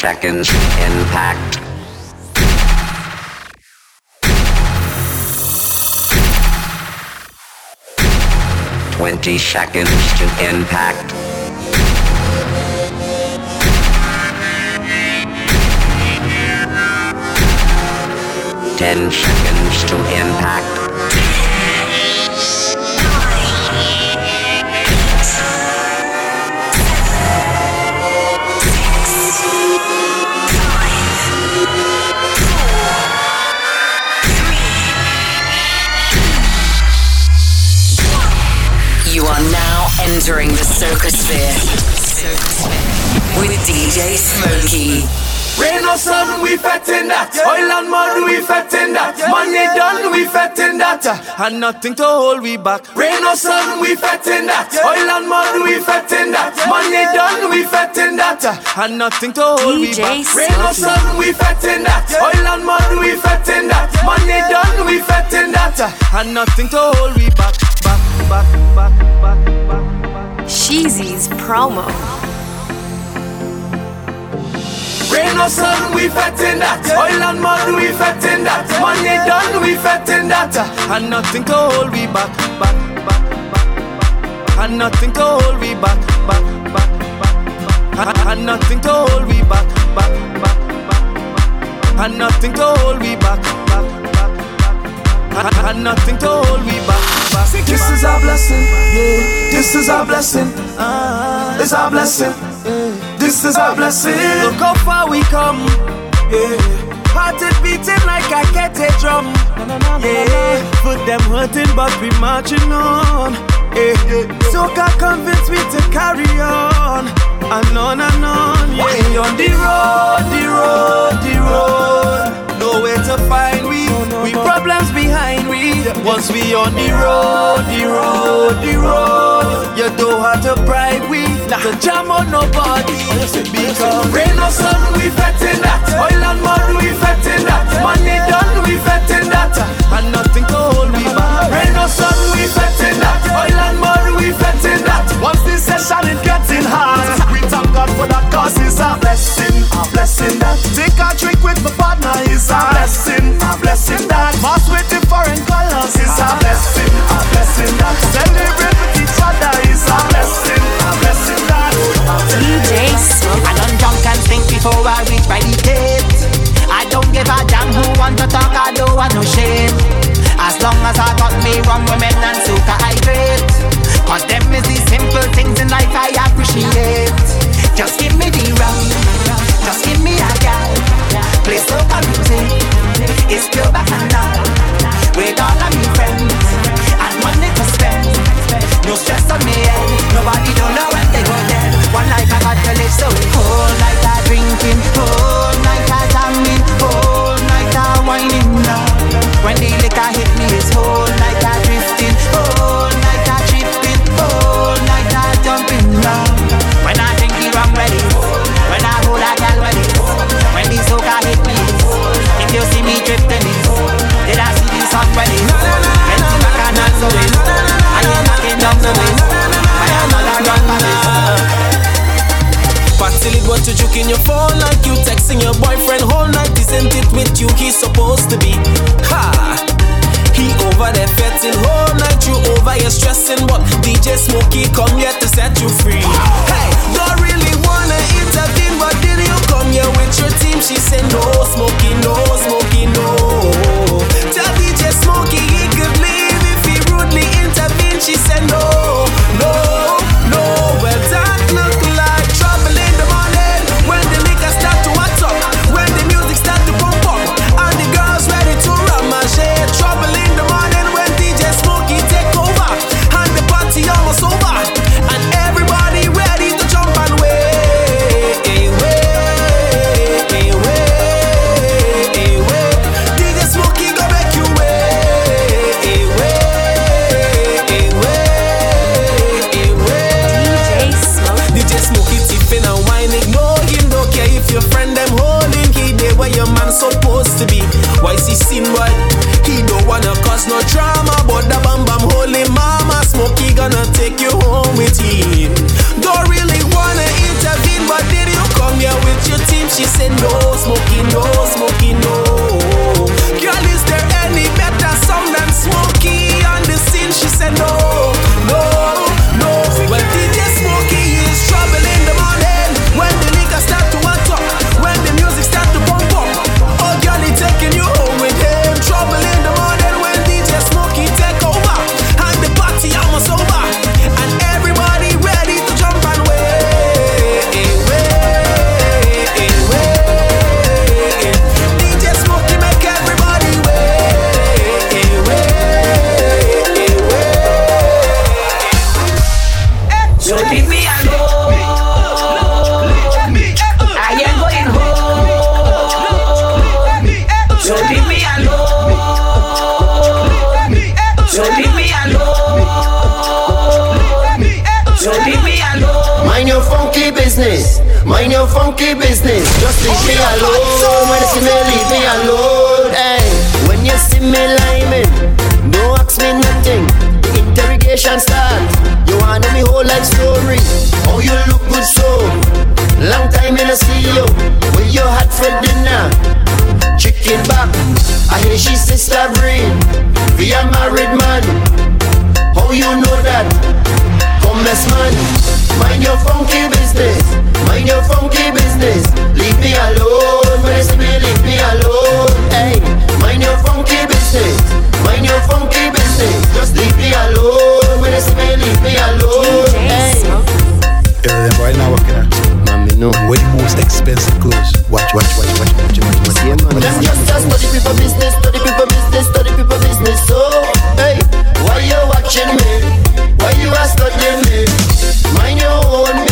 30 seconds. Impact. Twenty seconds to impact. Ten seconds to impact. Entering the Socosphere with DJ Smokey. Rain or sun, we fetting that. Oil and mud, we fetting that. Money done, we fetting that. And nothing to hold we back. Rain or sun, we fetting that. Oil and mud, we fetting that. Money done, we fetting that. And nothing to hold we back. Rain or sun, we fetting that. Oil and mud, we fetting that. Money done, we fetting that. And nothing to hold we back. Back, back, back, back, back. Sheezy's promo. Rain or sun, we fetting that. Oil and mud, we fetting that. Money done, we fetting that. And nothing to hold we back, back, back, back. And nothing to hold we back, back, back, back. And nothing to hold we back, back, back, back. And nothing to hold we back, back, And nothing to hold we back, back. This is our blessing, yeah. This is our blessing. Uh, it's our blessing. Yeah. This is our blessing. Look how far we come. Yeah. Heart is beating like a kettle drum. Yeah. Foot them hurting, but we marching on. Yeah. So God convince me to carry on. And on and on. Yeah. On the road, the road, the road. Nowhere to find we. We problems behind we. Once we on the road, the road, the road. You don't have to bribe we. Not to jam on nobody. Oh, because rain or sun, we fetting that. Oil and mud, we fetting that. Money done, we fetting that. And nothing to hold me back. Rain or sun, we fetting that. Oil and mud, we fetting that. Once this session is getting hard, we thank God for that cause it's a blessing, a blessing that. Take a drink with my partner is a blessing, a blessing that. Mass with different colors is a blessing, a blessing that. Celebrate with each other is a blessing, a blessing that. DJ Smokey. I done drunk and think before I reach my gate. I don't give a damn who want to talk, I don't want no shame. As long as I got me wrong women and soca I. Cause them is the simple things in life I appreciate. Come, man. Mind your funky business. Mind your funky business. Leave me alone. When me, leave me alone. Hey, mind your funky business. Mind your funky business. Just leave me alone. When me, leave me alone. Hey. Yeah, them boy now working at. Mommy, no. Where the most expensive clothes? Watch, watch, watch, watch, watch, watch, watch. Yeah, man. Them just a study people business, study people business, study people business. So, hey, why you watching me? You are studying me? Mind your own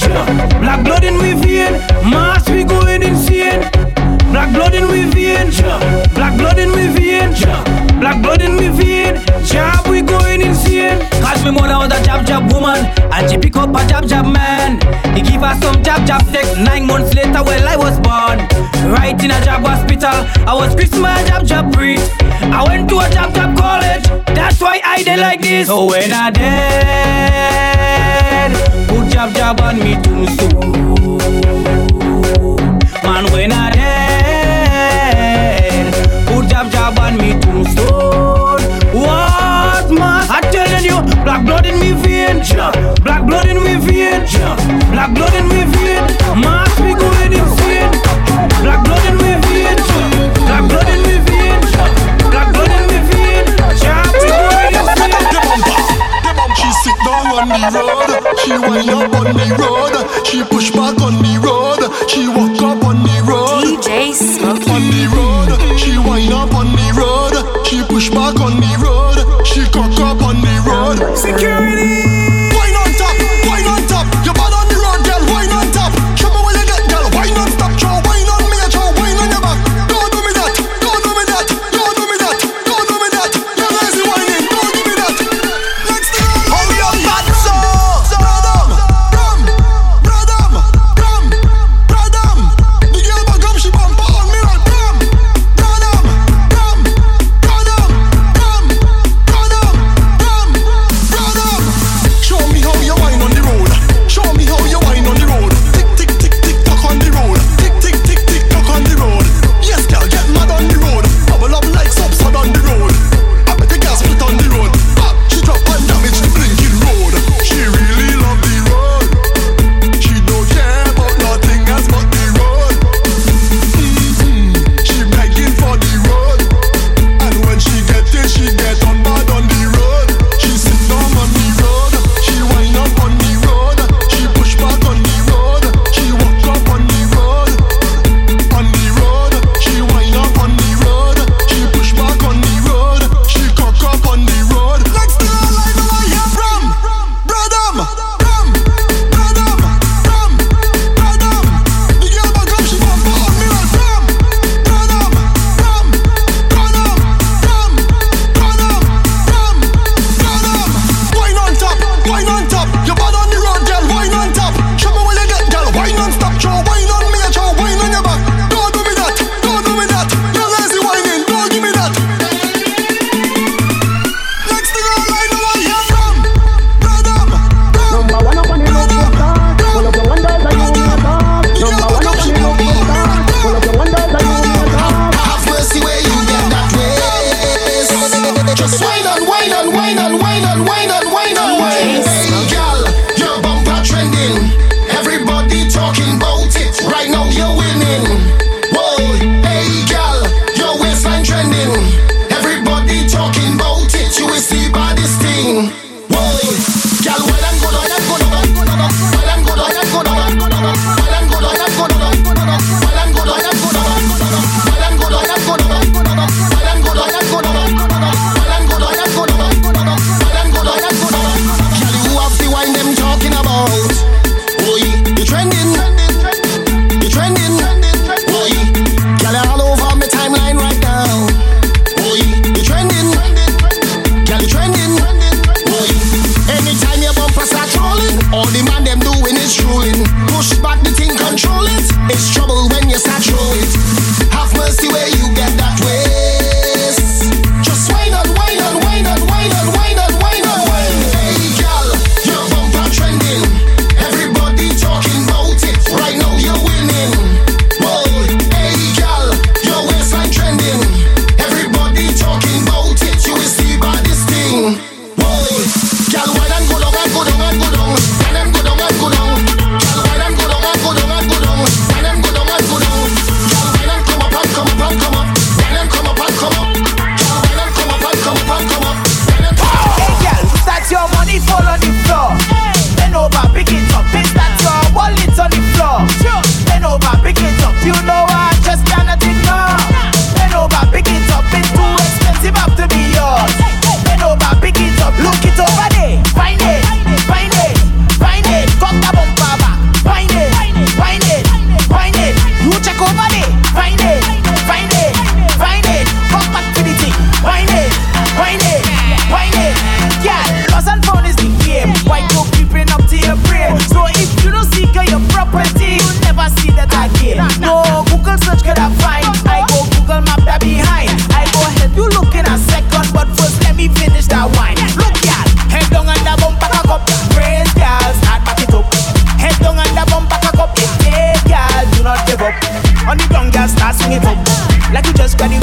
vein, black blood in me vein. Mass we going insane. Black blood in me vein, black blood in me vein, black blood in me vein. Jab we going insane. Cause me mother was a jab jab woman, and she pick up a jab jab man. He give her some jab jab sex. Nine months later, well I was born, right in a jab hospital. I was Christmas jab jab priest. I went to a jab jab college. That's why I did like this. So when I dead, put jab jab on me tombstone. Man, when I dead, put jab jab on me tombstone. What man? I telling you, black blood in me vein, black blood in me vein, black blood in me vein. Mass be going insane. On the road, she wind up on the road, she push back on the road, she walk up on the road. DJ Smokey. On the road, she wind up on the road, she push back on the road, she cock up on the road. Security!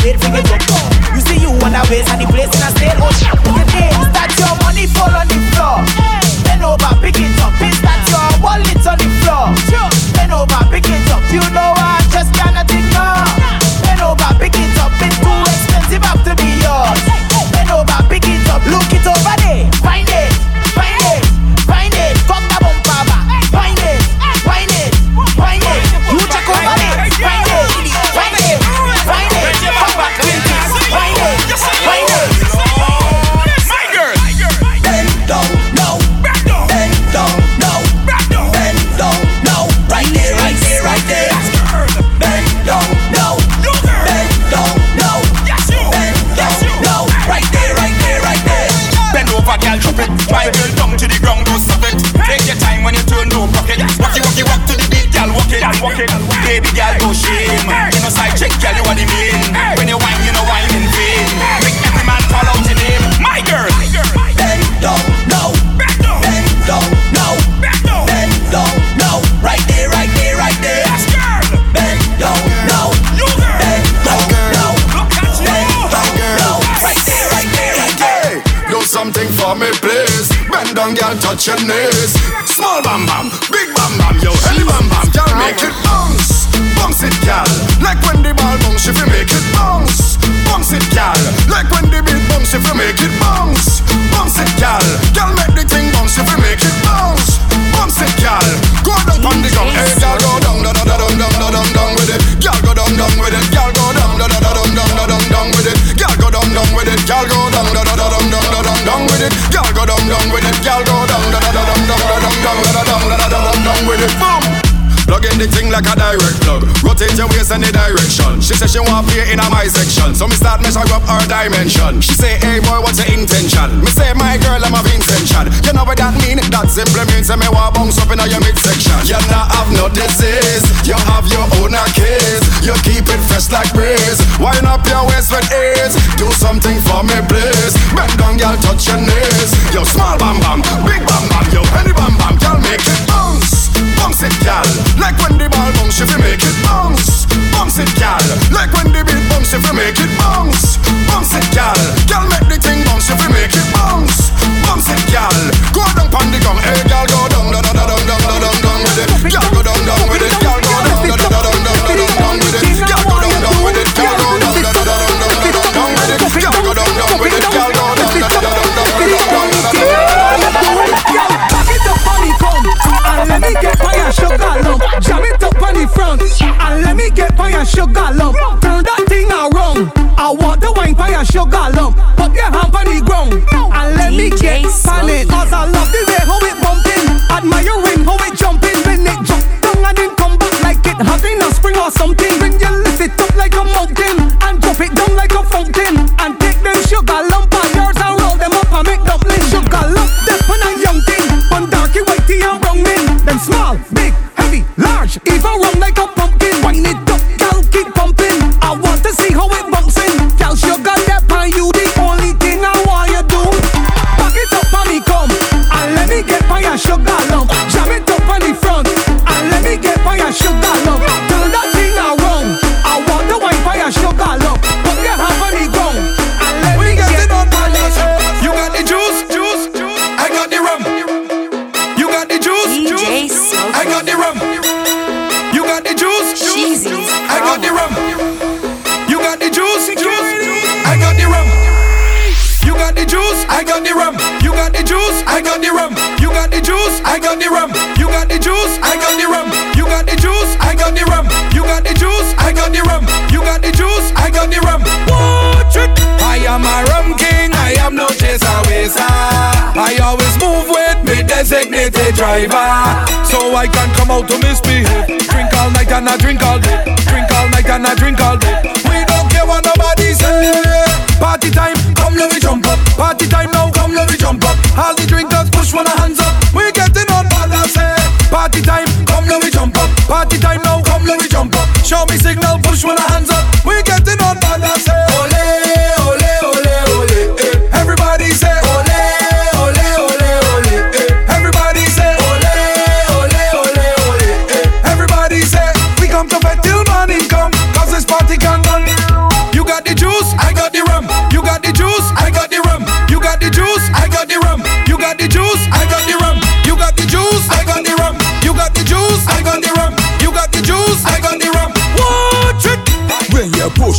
wait for you dimension. She say, hey boy, what's your intention? Me say, my girl, I'm of intention. You know what that mean? That simply means that me want bounce up in your midsection. You not have no disease, you have your own case. You keep it fresh like breeze. Wind up your waist with ease. Do something for me, please. Bend down, girl, touch your knees. Yo, small bam bam, big bam bam, yo, penny bam bam, girl, make it bounce. It, girl. Like when the ball bounce, if you make it bounce. Bounce it, girl. Like when the beat bounce, if you make it bounce bounce it, gal. Gal, make the thing bounce if we make it bounce. Bounce it, gal. Go down pon the gong, hey, gal, go down, down, down, down, down, down, down, with it. Gal, go down, down with it. Gal, go down, down, down, down, down, down with it. Gal, go down, down with it. Gal, go down, fire, sugar lump. Turn that thing around. I want the wine fire, sugar lump. Put your hand on the ground and let me get on it. Cause I love the way how it bumping. Admiring how it jumping when it jump down and then come back like it having a spring or something. When you lift it up like driver. So I can come out to misbehave. Drink all night and I drink all day. Drink all night and I drink all day. We don't care what nobody say. Party time, come let me jump up. Party time now, come let me jump up. All the drinkers push one hands up. We getting on balance. Party time, come let me jump up. Party time now, come let me jump up. Show me signal, push one hands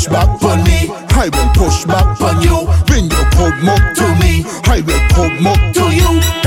back for me. I will push back on you. Bring your cold mug to me. I will cold mug to you.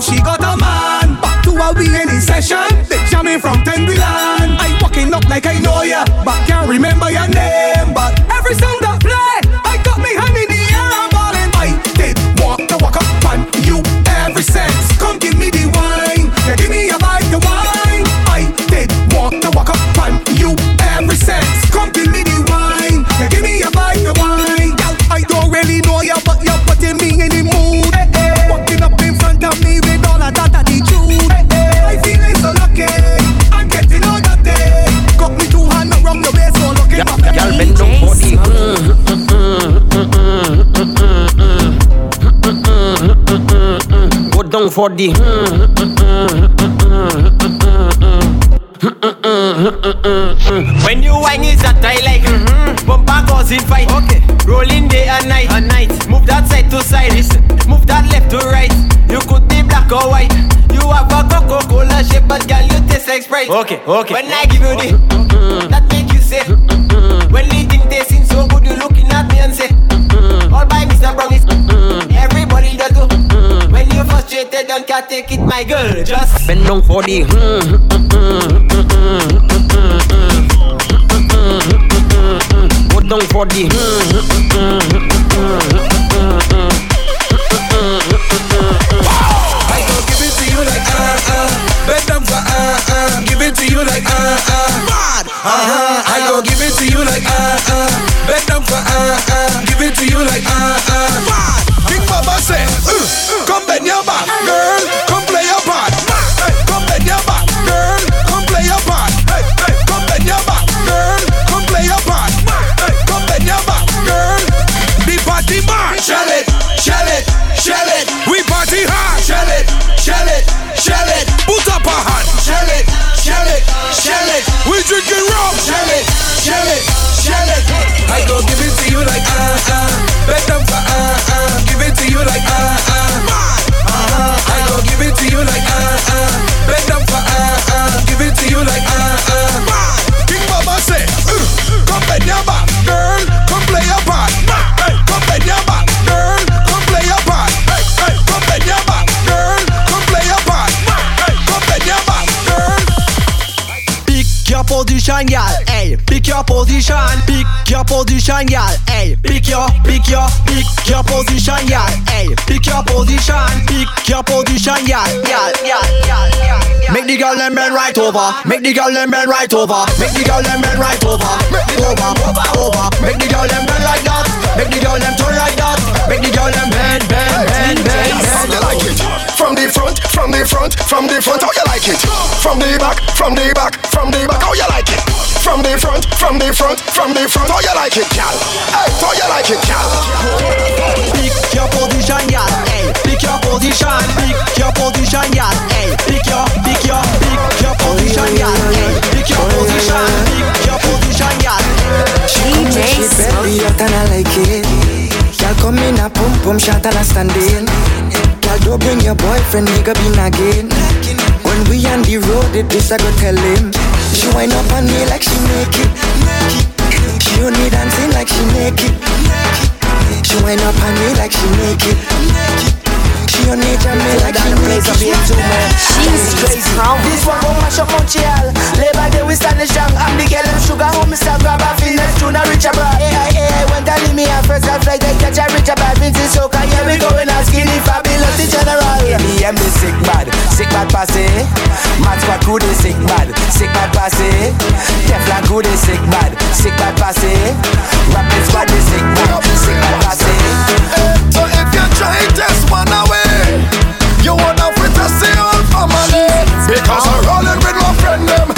she got a man. Back to a weekend session. They jamming from 10 I walking up like I know ya, but can't remember your name. for the. When you whine, is that I like mm-hmm. Bumper causing fight okay. Rolling day and night. and night Move that side to side Listen. Move that left to right You could be black or white You have a Coca-Cola shape But girl you taste like Sprite Okay, okay When I give you the That take it, my girl. Just bend down for the. Go down for the. I gon' give it to you like uh uh. Bend down for uh uh. Give it to you like uh uh. Mad. Uh huh. I gon' give it to you like uh uh. Bend down for uh uh. Give it to you like uh uh. Mad. Big Mama say, uh, position, y'all. Hey, pick your, pick your, pick your position, y'all. Hey, pick your position. Pick your position, y'all. Y'all, y'all, y'all, y'all. Make the girl them bend right over. Make the girl them bend right over. Make the girl them bend right over. Over, over, over. Make the girl them bend like that. Make the girl them turn like that. Make the girl them bend, bend, bend, bend, How bend. you like it? From the front, from the front, from the front, how you like it? From the back, from the back, from the back, how you like it? From the front, from the front, from the front, how you like it, gal? Hey, how you like it, gal? Pick your position, y'all. Hey, pick your position. Pick your position, y'all. Hey, pick your, pick your, pick your position, y'all. Hey, pick your position. Pick your position, y'all. DJ Smokey. and I like it. Y'all come in a pum pum shot and a standing. Y'all do bring your boyfriend, he go be nagging. When we on the road, it this I go tell him. She wind up on me like she naked. She only dancing like she naked. She wind up on me like she naked. She only jam me like she naked. She's crazy. This one gon' mash up Montreal. Labor Day we stand strong. I'm the girl them sugar home Mr. Grab a fitness tune a rich abroad Hey, hey, hey, when they leave me a first class flight They catch a rich abroad Vince Soca, yeah we going out skinny fabulous the general. ABM the sick bad, sick bad passe Mad squad crew the sick bad, sick bad passe Teflon crew the sick bad, sick bad passe Rapid squad the sick bad, sick bad passe eh, So if you try this one away, you wanna fit to see all family. Because I'm rolling with my friend them,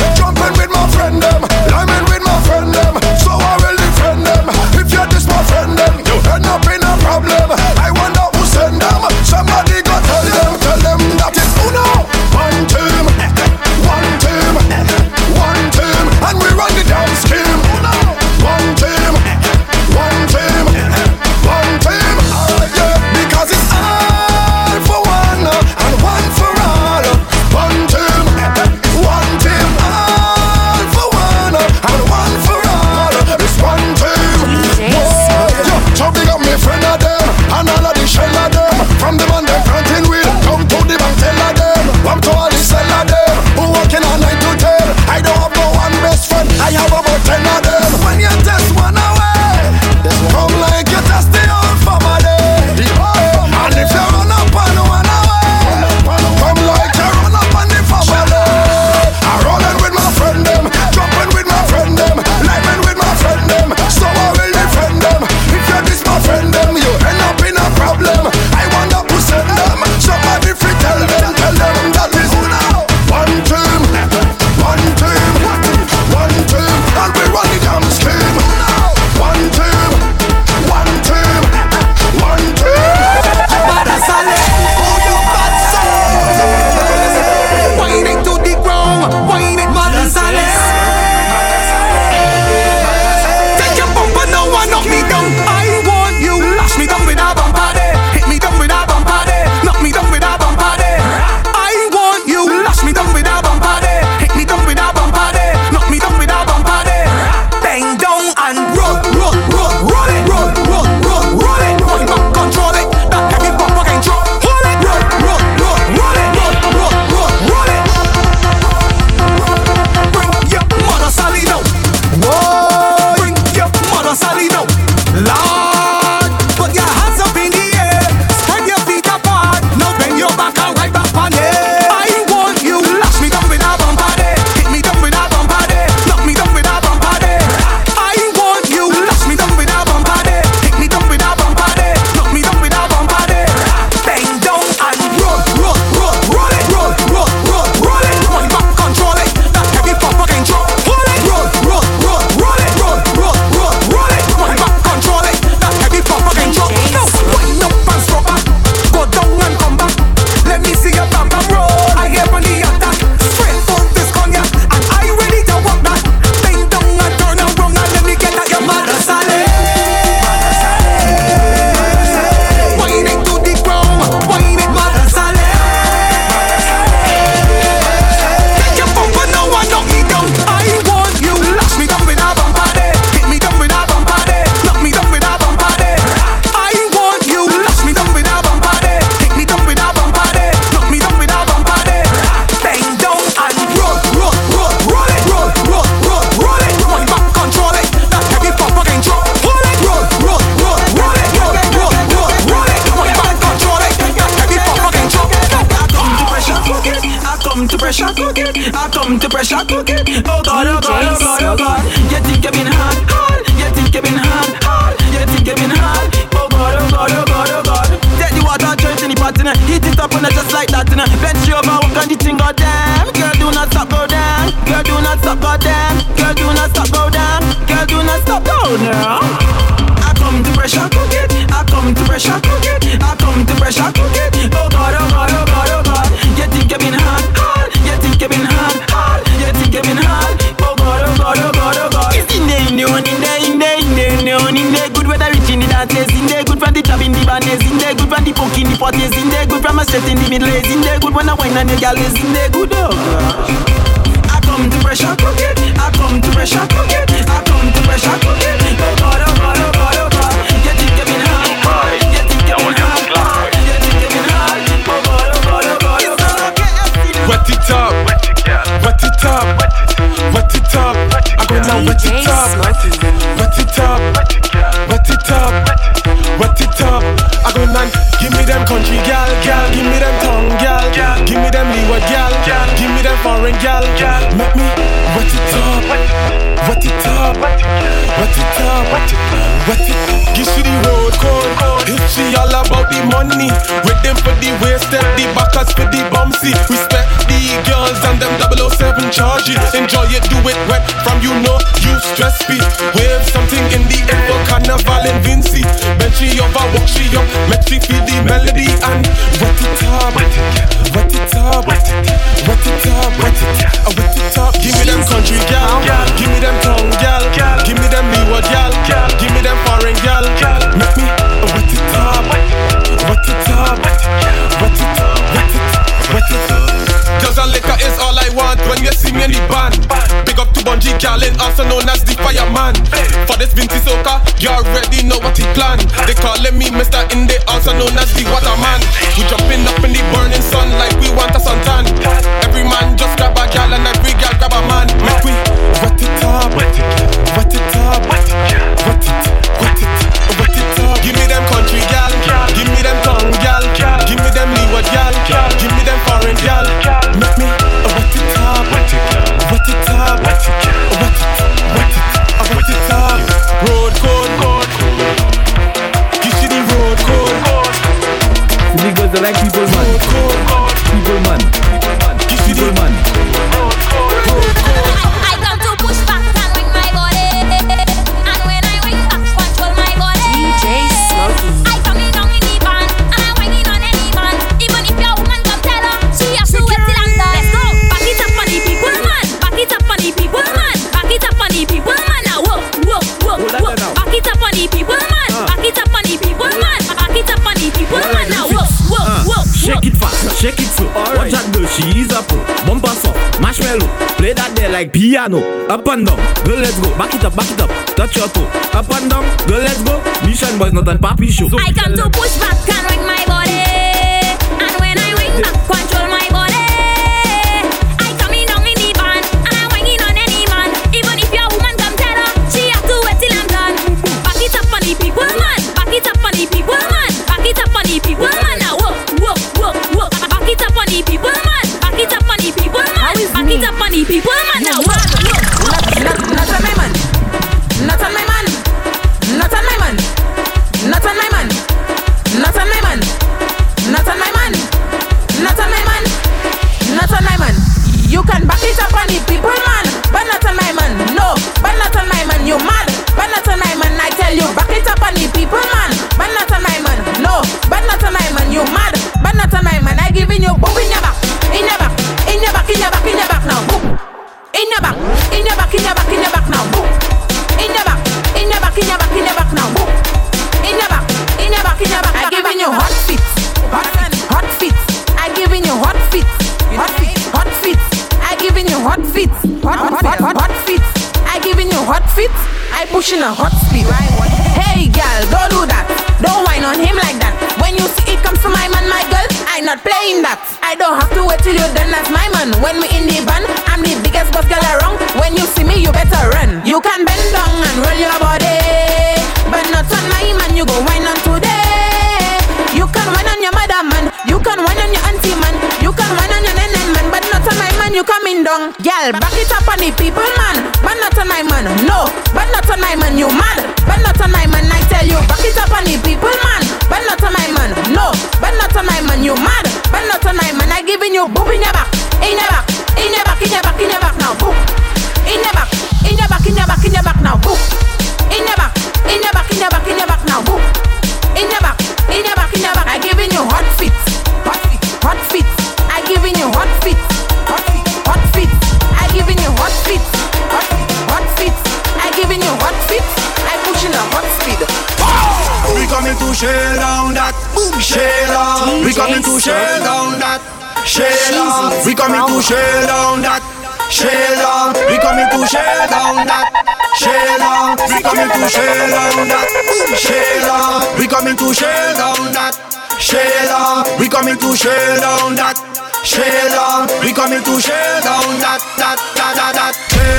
coming to share down that, share down. We coming to share down that. Share down, we coming to share down that. Share down, we coming to share down that. Share down, we coming to share down that. Share down, we coming to share down that. Share down, we coming to share down that that that that that.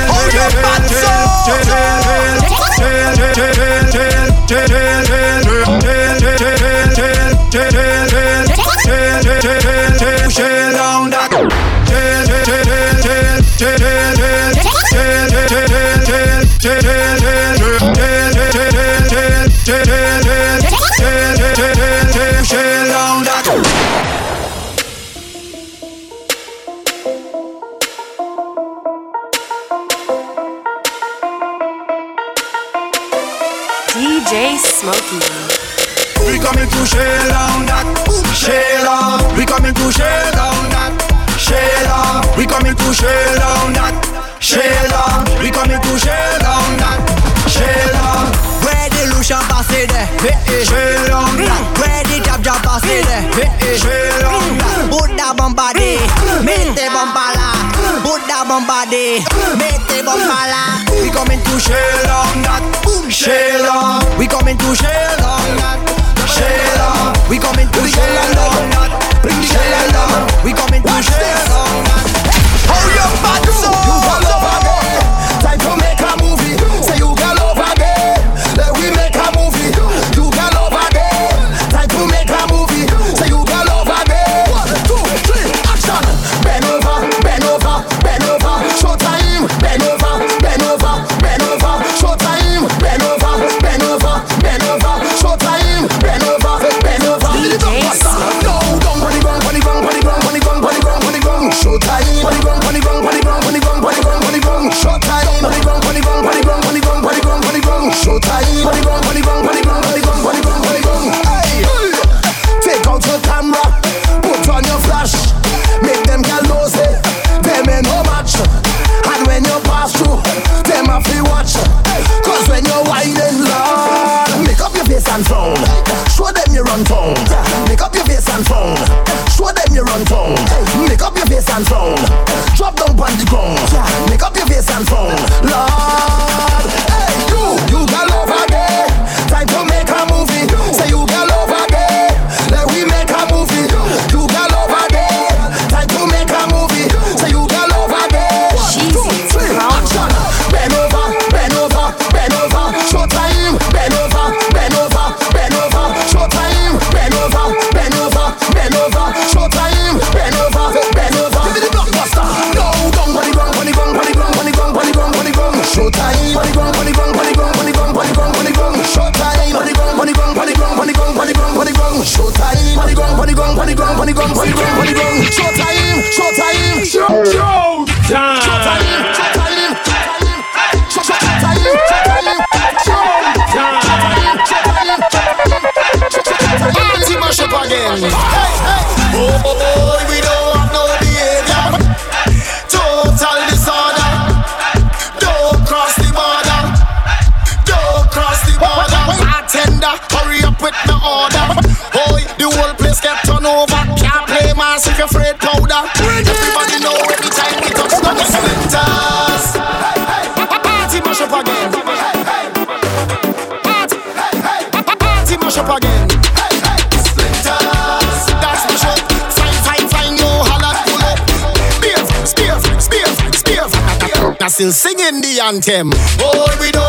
Hold your DJ Smokey. We coming to share down that, share down. We coming to share down that, share down. We coming to share down that, share down. Where the Lucian passé de Share down that, Where the Jab Jab passé de share down that. Buddha bombardé Mete bomba Buddha bombardé Mete bomba We coming to share down that, share down. We coming to share down that, down. We coming to share share down. We coming to down that. How you so? You got love again. Time to make a Show time. Put it wrong, put it wrong, put it wrong, put it wrong, put it wrong, put it wrong. Show time. Put it wrong, put it wrong, put it wrong, put it wrong, put it wrong, put Still singing the anthem. Oh, we don't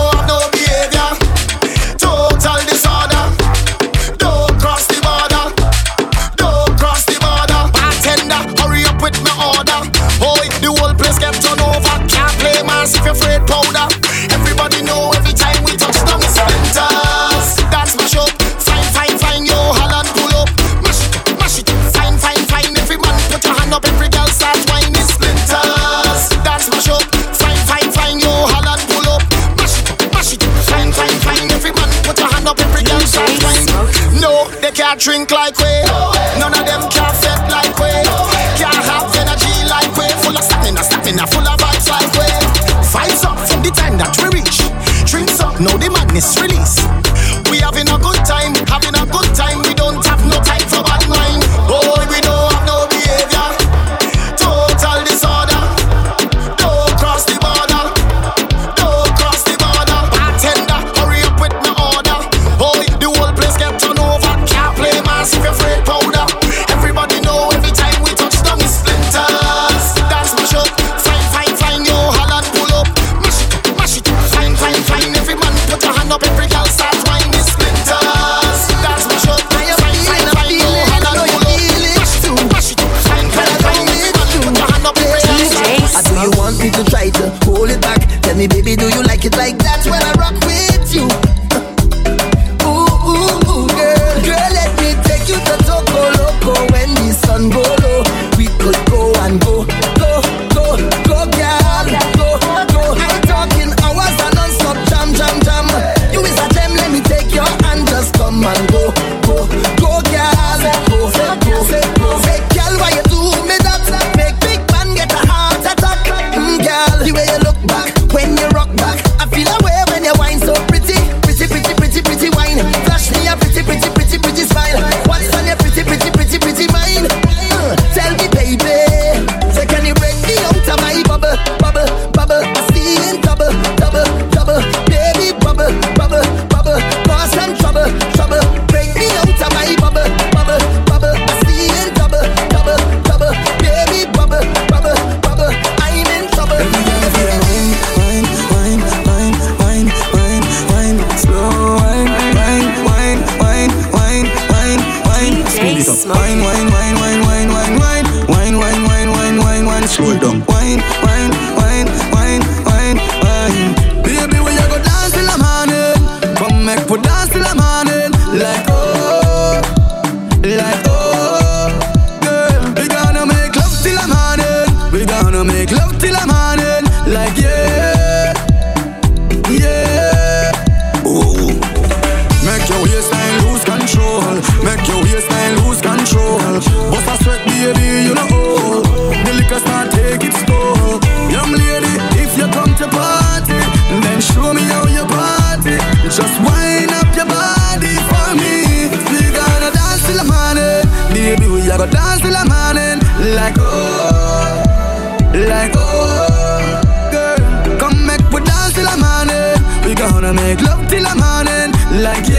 like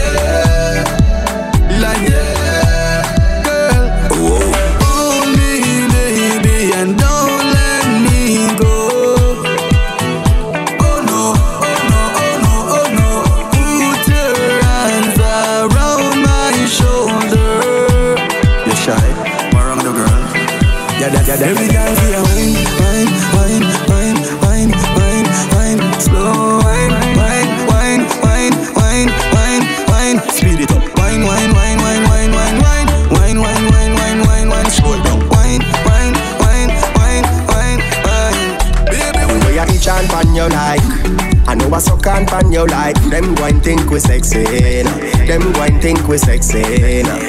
a suck on pan your like Them go think we sexy, nah. Them go think we sexy, nah.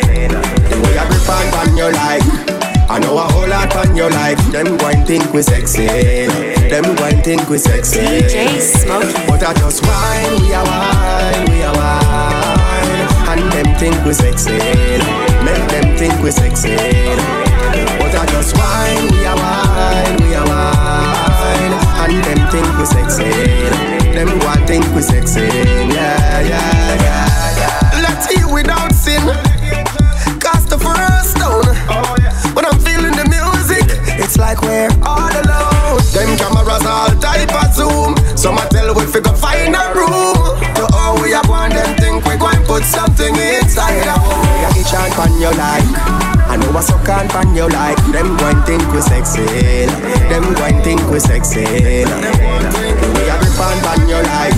The way I grip and pan you like I know a whole lot on your life. Them go think we sexy. Nah. Them go think we sexy. DJ Smokey. But I just wine, we are wine, we are wine. And them think we sexy. Make them think we sexy. But I just wine, we are wine, we are wine one them think we sexy. Them one think we sexy. Yeah, yeah, yeah, yeah. Let's eat without sin. Cast the first stone. When I'm feeling the music, it's like we're all alone. Them cameras all type of zoom. So I tell we figure find a room put something inside out. Yeah, get on pan your like. I know I suck on pan your like. Them go think we sexy. Them go think we sexy. We a grip on pan your like.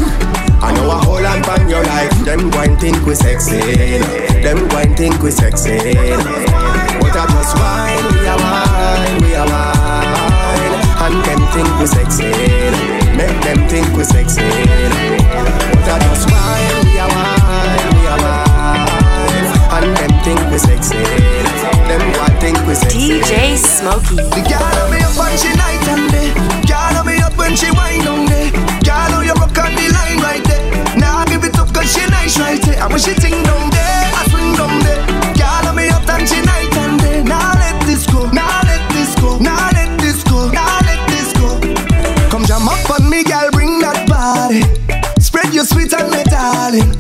I know a whole and pan your like. Them going think we sexy. Them going think we sexy. But I just wine, we a wine, we a wine. And them think we sexy. Make them think we sexy. But I just wine, we a wine man them think we sexy. Them one think we sexy. DJ Smokey. The girl on me up when she night and day. Girl on me up when she wine on day. Girl oh, on your rock on the line right there. Now nah, give it up 'cause she nice right there. And when she ting down there, I swing down there. Girl on me up and she night and day. Now let this go. Now let this go. Now let this go. Now let this go. Come jam up on me, girl, bring that body. Spread your sweet and me darling.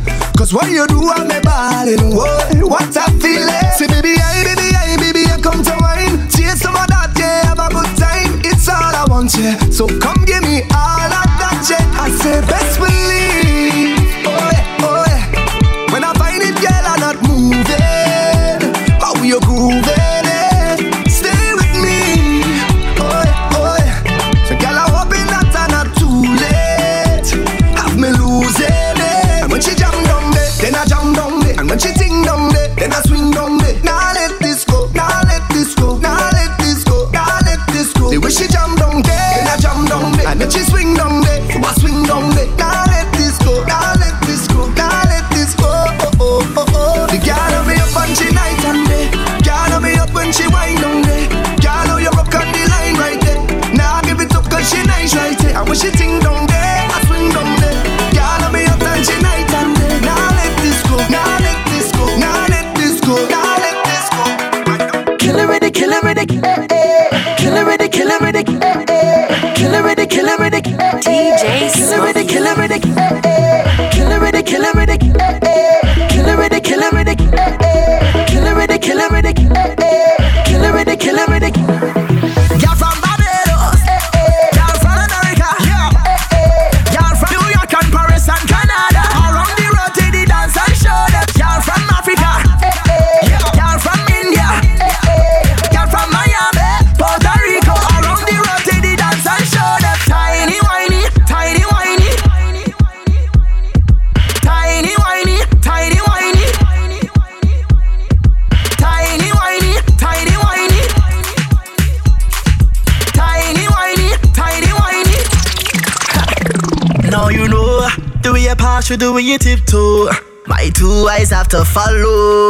Cause what you do, I'm a ballin', whoa yeah. So come do when you tiptoe? My two eyes have to follow.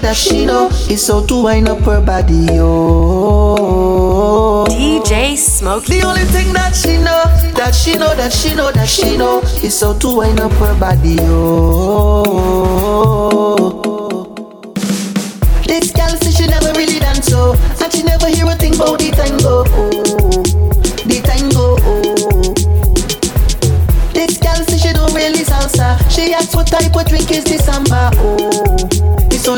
That she know is so to wind up her body, oh. DJ Smoke. The only thing that she know, that she know, that she know, that she know is so to wind up her body, oh. This girl says she never really dance so, and she never hear a thing about the tango, oh. The tango, oh. This girl says she don't really salsa. She asks what type of drink is this samba, oh.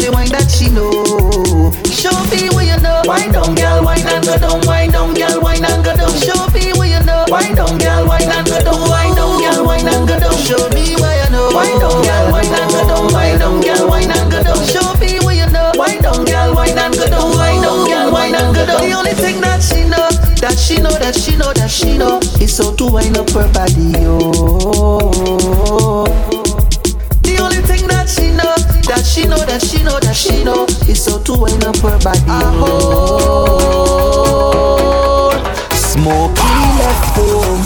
Only wine that she know. Show me you know. Wine down, girl, wine and go down. Wine down, girl, wine and go down. Show me you know. Wine down, girl, wine and go down. Wine down, girl, wine and go down. Show me you know. Wine down, girl, wine and go down. Wine down, girl, wine and go down. Show me you know. Wine down, girl, wine and go down. Wine down, girl, wine and go down. The only thing that she know, that she know, that she know, that she know, is so to wind up her body, oh. That she know, that she know, that she know, it's so to wind up her body, oh. Smokey left home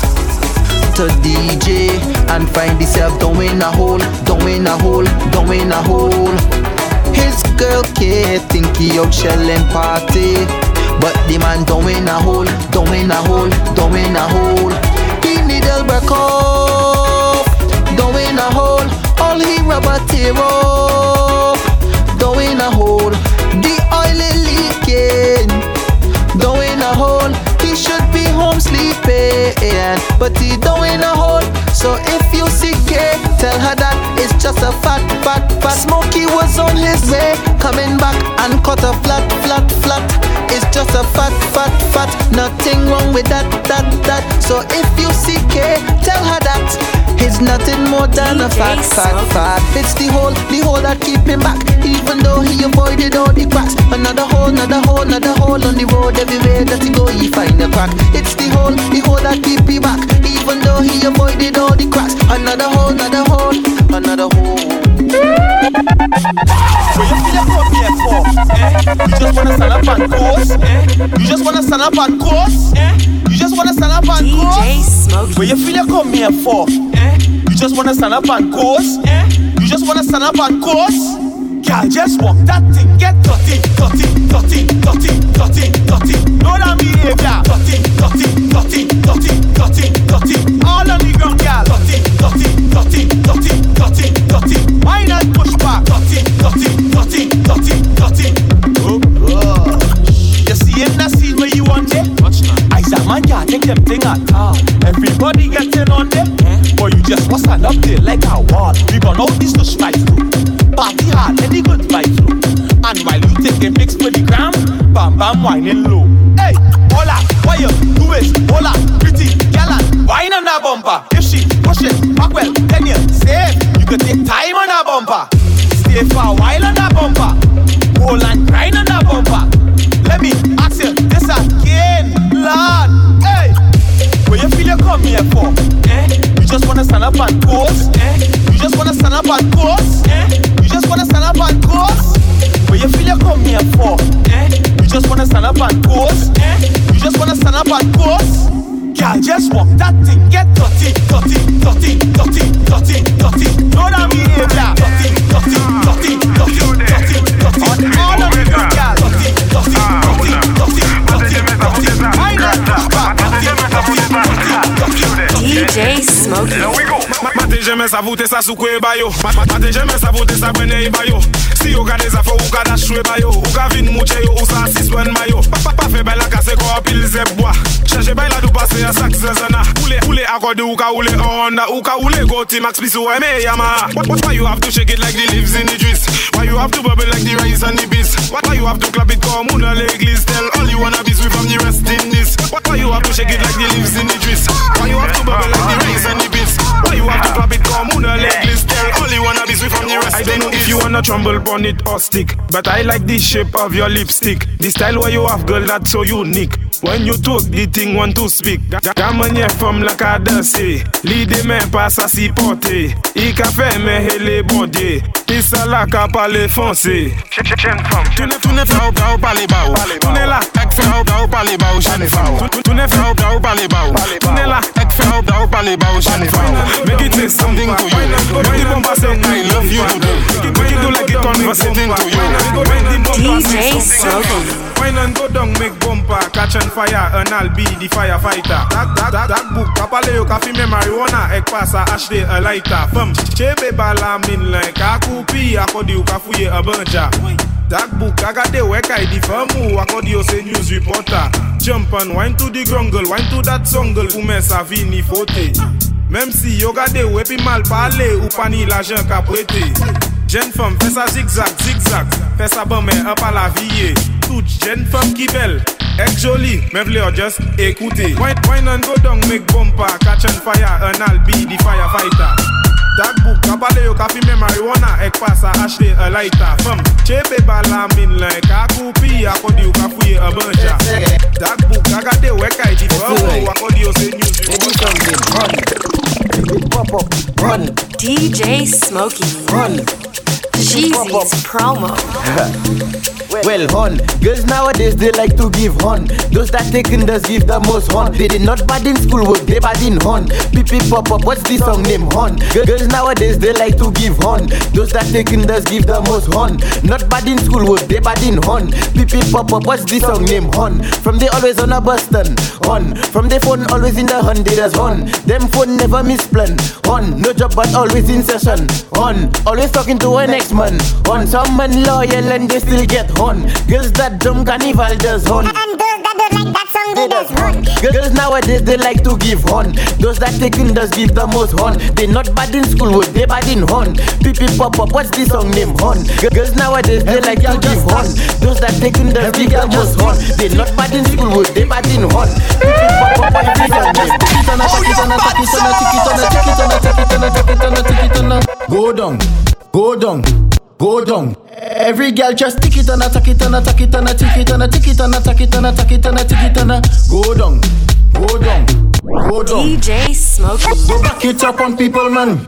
to DJ and find himself down in a hole, down in a hole, down in a hole. His girl Kate think he out shelling party, but the man down in a hole, down in a hole, down in a hole. He needle break off, down in a hole. All he rubber tear off, down in a hole. The oil is leaking, down in a hole. He should be home sleeping, but he down in a hole. So if you see Kate, tell her that it's just a fat, fat, fat. Smokey was on his way, coming back and cut a flat, flat, flat. It's just a fat, fat, fat. Nothing wrong with that, that, that. So if you see Kate, tell her that it's nothing more than a fact, fact, fact. It's the hole, the hole that keep him back. Even though he avoided all the cracks. Another hole, another hole, another hole on the road. Everywhere that he go, he find a crack. It's the hole, the hole that keep him back. Even though he avoided all the cracks. Another hole, another hole, another hole. Where you feel come here for? Eh? You just wanna stand up and coast? Eh? You just wanna stand up and coast? Eh? You just wanna stand up and coast? Where you feel like come here for? Eh? You just wanna stand up and coast? Eh? You just wanna stand up and coast? Girl, just walk that thing, get dirty, dirty, dirty, dirty, dirty, dirty. Know that behavior, dirty, dirty, dirty, dirty, dirty, dirty. All on the ground, girl, dirty, dirty, dirty, dirty, dirty, dirty. Why not push back, dirty, dirty, dirty, dirty, dirty. Oh, oh. You see in that scene where you want it? Isaac man can't take them thing at all. Everybody getting on them, but you just want stand up there like a wall. We gonna out this to strike through. Party hard, let the good vibes flow. And while you taking pics for the gram, bam bam whining low. Hey, hola, why you do it? Hola, pretty gal and wine on that bumper. If she push it back well, then you save. You could take time on that bumper. Stay for a while on that bumper. Hold and grind on that bumper. jeme savoute sa sou kwe e bayo. Mate jeme sa voute sa brene i bayo. Si yo gade za fo ou ka dashwe bayo. Ou ka vin mouche yo ou sa asiswen mayo. Pa pa fe bay la kase ko apil zebwa Cheche bay la do pase a sak zezana Oule oule akode ou ka oule Honda. Ou ka oule goti max piso eme yama. Why you have to shake it like the leaves in the juice Why you have to bubble like the rice and the beans Why you have to clap it comme una l'église Tell all you wanna be sweet from the rest in this. Why you have to shake it like the leaves in the juice Why you have to bubble like the rice and the beans Why you have to clap it comme una l'église Tell all you wanna be sweet from the rest I don't know if you wanna tremble on it or stick But I like the shape of your lipstick. The style where you have girl that's so unique. When you talk the thing want to speak. Gamanye from la kadase Lide men pas sa si porte I ka fe men hele bode Pisa la ka pale fonse Toune toune fa ou pa ou pale ba ou Toune la ek fa ou pa ou pale ba ou jane fa ou Toune fa ou pa ou pale ba ou Toune la ek fa ou pa ou pale ba ou jane fa ou Make it something to you. Make it bomba say I love you today. Make it do like it listening to you. DJ. Wine and go down, make bumper, catch on fire, and I'll be the firefighter. That, that, that, that book, kapale yo kafi me marijuana, ek pasa ashde a lighter. Fem, chebe bala min like akupi, akodi yo kafuye a banja. That book, I got the work I di famu, akodi yo se news reporter? Jump and wine to the grungle, wine to that songle, ou men sa vini fote. Même si yo gade ou epi mal pale, ou pa ni l'ajan ka prete. Jen femme, fais ça zigzag, zigzag, fais ça bon mais un pas la. Toute jeune femme qui belle, ek jolie, mais vle yo just écouter. Wine, wine and go down, make bumper, catch on fire, and I'll be the firefighter. That book, kapale yo kafi me marijuana, ek pasa ashte a lighter. Femme, chebe bala min like akupi, akodi yo kafuye a banja. That book, agade weka iti famu, akodi yo se news. Pop up, run. DJ Smokey. Run. Jeezy's promo. Well, hon, girls nowadays they like to give hon. Those that taken does give the most hon. They did not bad in school, work they bad in hon. Pippi pop up, what's the song name hon? Girls nowadays they like to give hon. Those that taken does give the most hon. Not bad in school, work they bad in hon. Pippi pop up, what's the song name hon? From they always on a Boston hon. From the phone always in the hun, they does hon. Them phone never misplan hon. No job but always in session hon. Always talking to an ex man hon. Some man loyal and they still get hon. Girls that drum carnival does hon. And those that don't like that song, they does hon. Girls nowadays they like to give hon. Those that taking does give the most hon. They not bad in school, work they bad in hon. Pippi pop up, what's the song name hon? Girls nowadays they like to give hon. Those that taking does give the most hon. They not bad in school, work they bad in hon. Pippi pop up, what's the song name? Go down, go down, go down. Every girl just tick it and a tack it and a tack it and a tick it and a tick it and a tack it and a tack it and a tick it and a Go down, go down, go down. DJ Smokey. Go back it up on people, man.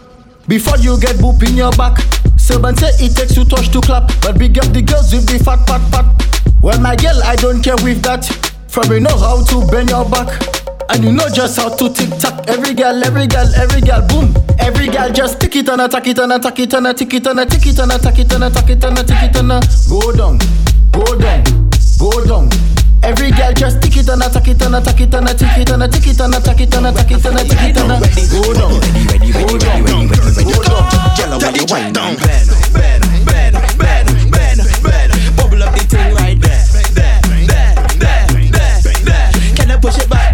Before you get boop in your back. Servant say it takes two touch to clap, but big up the girls with the fat pat pat. Well, my girl, I don't care with that. From you know how to bend your back. And you know just how to tick tock. Every girl, every girl, every girl, boom. Every girl just tick it and attack it and attack it and a tick it and a tick it and attack it and attack it and a tick it and Go down, go down, go down. Every girl just tick it and attack it and attack it and a tick it and a tick it and attack it and attack it and a tick it and Go down, go down, go down. Girl, when you wind down, bend, bend, bend, bend, bend, bend. Bubble up the thing right there, there, there, there, there. Can I push it back,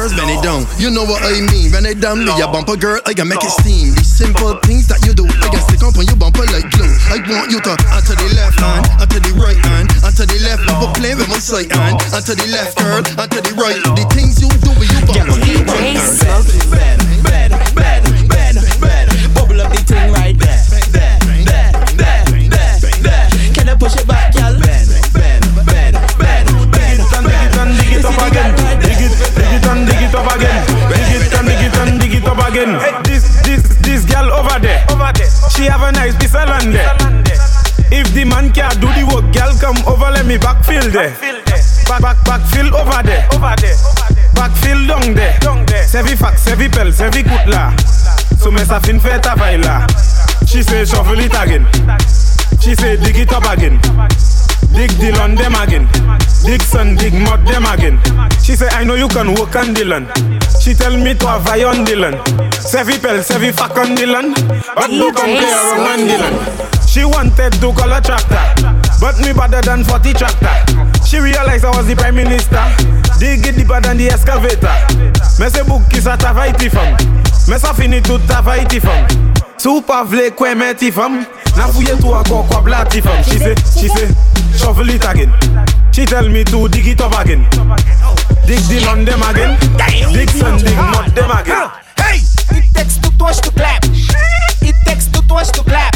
The girls bend it down, you know what I mean. Bend it down, your bumper girl, I can make it steam. These simple things that you do, I can stick up on your bumper like glue. I want you to onto the left hand, onto the right hand, onto the left, but play with my side hand, onto the left girl, onto the right. The things you do with your bumper. DJ Smokey. Bend, bend, bend, bend, bend. Bubble up the thing right there, there, there, there, there, there. Can I push it back, girl? Bend, bend, bend, bend, bend, bend. dig it up again. It, dig it and dig it up again. Dig it and dig it and dig it up again. This, this, this girl over there. She have a nice piece of land there. If the man can't do the work, girl come over, let me backfill there. Back, back, backfill over there, over there. Backfill down there. Sevi fax, sevi pel, sevi kutla. So me sa fin fait ta baila. She say shuffle it again. She say dig it up again. Dig Dylan them again. Dig sun, dig mud them again. She say I know you can work on Dylan. She tell me to have on Dylan. Sevi pel, sevi fuck on land. But no come play around on Dylan. She wanted to call a tractor, but me better than 40 tractor. She realized I was the prime minister. Dig it deeper than the excavator. Me se book is a tavaiti fam. Me sa fini tout tavaiti fam. Super vle kwe meti fam. Na fouye to a kwa kwa blati fam. She say, she say, shovel it again. She tell me to dig it up again. Dig the land them again. Dig sun, dig mud them again. Hey! It takes two toes to clap. It takes two toes to clap.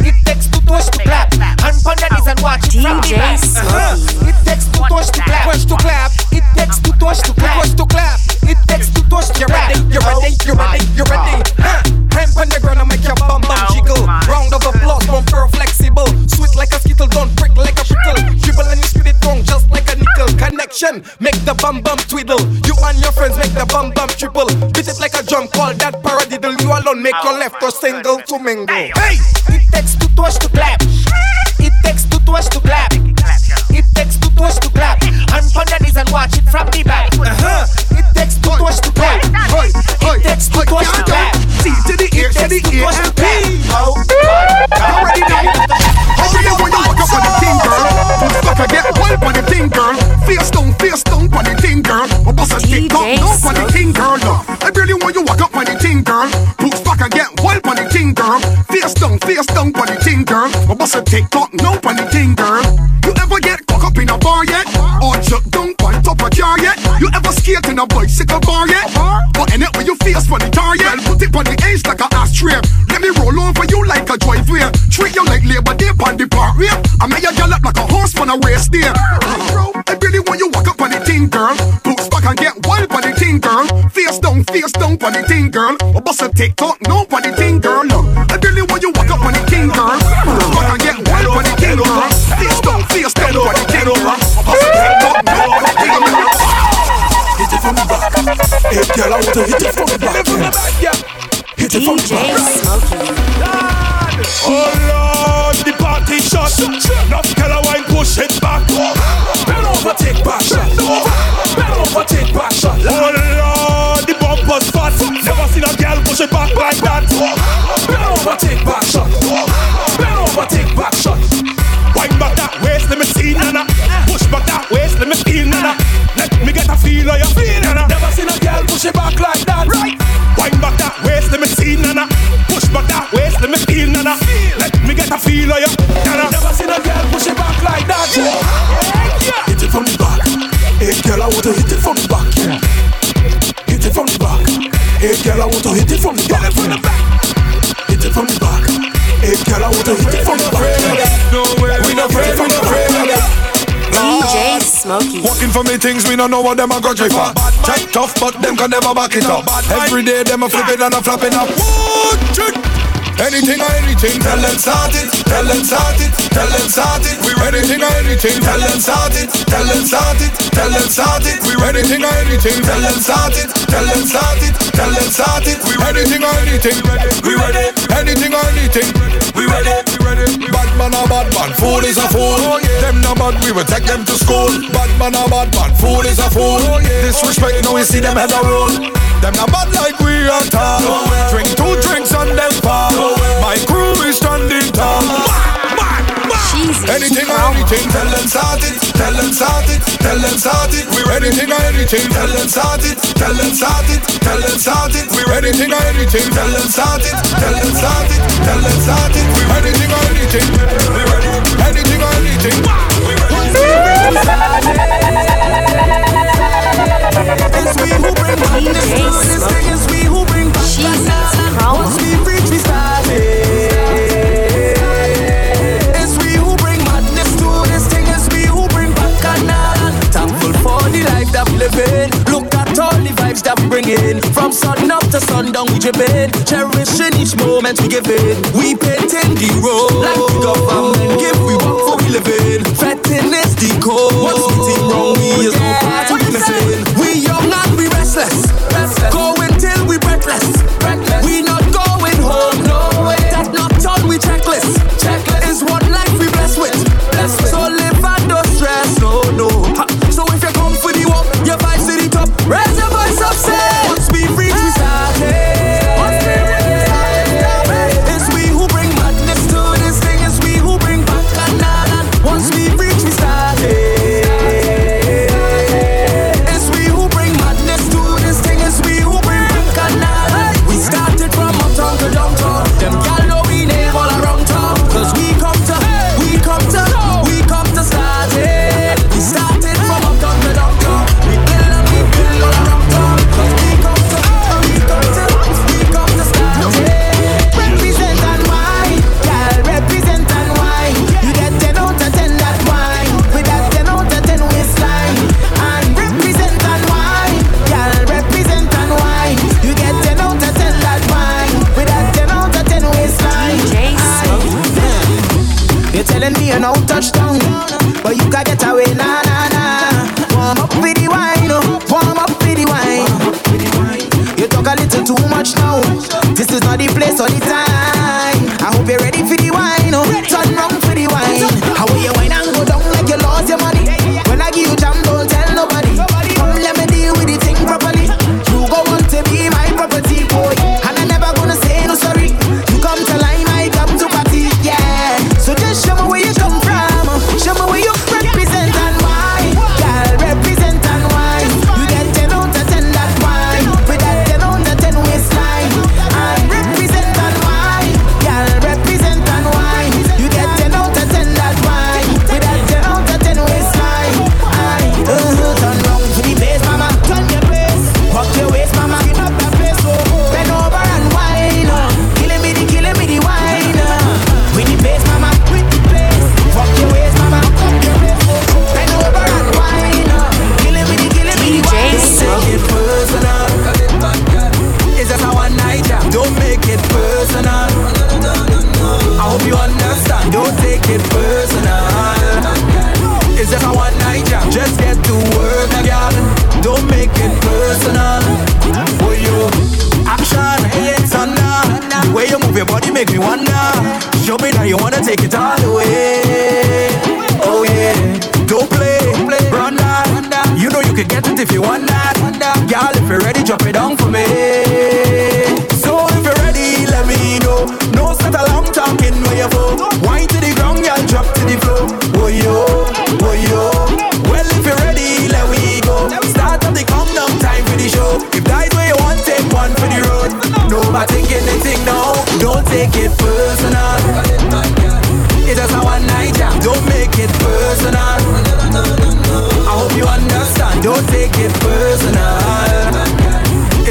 It takes two toes to clap. Hand on the and watch it from the back. Uh-huh. It takes two toes to clap. Toes to clap. It takes two toes to clap. Toes to clap. It takes two toes to clap. You ready? You ready? You ready? Oh, huh? Tramp on the ground and make your bum bum jiggle. Round of applause from Pearl Flexible. Sweet like a skittle, don't prick like a pickle. Dribble and you spit it wrong just like a nickel. Connection, make the bum bum twiddle. You and your friends make the bum bum triple. Beat it like a drum, call that paradiddle. You alone make your left or single to mingle. Hey, it takes two to clap. TikTok, no things we don't know what them a go try for. Check tough, but them can never back it up. Every day them a flipping and a flap up. Anything or anything, tell them start it, tell them start it, tell them start it. We ready. Anything or anything, tell them start it, tell them start it, tell them start it. We ready. Anything or anything, tell them start it, tell them start it, tell them start it. We ready. Anything or anything, we ready. Anything or anything, we ready ready. Bad man a bad man, fool is a fool. Oh, yeah. Them no bad, we will take them to school. Bad man a bad man, fool is a fool. Oh, yeah. Disrespect, oh, yeah. now we see them head a roll. Them no bad like we are. all. Oh, Drink two drinks and then Anything or anything, tell them start it, tell them start it, tell them start it. We ready, anything or anything, tell them start it, tell them start it, tell them start it. We ready, anything or anything, tell them start it, tell them start it, tell them start it. We ready, anything or anything, We ready, anything or anything. It's we who bring down this world, it's we who bring back the living. Look at all the vibes that we bring in. From sun up to sundown, we dripping. Cherishing each moment we give it. We painting the road like the government give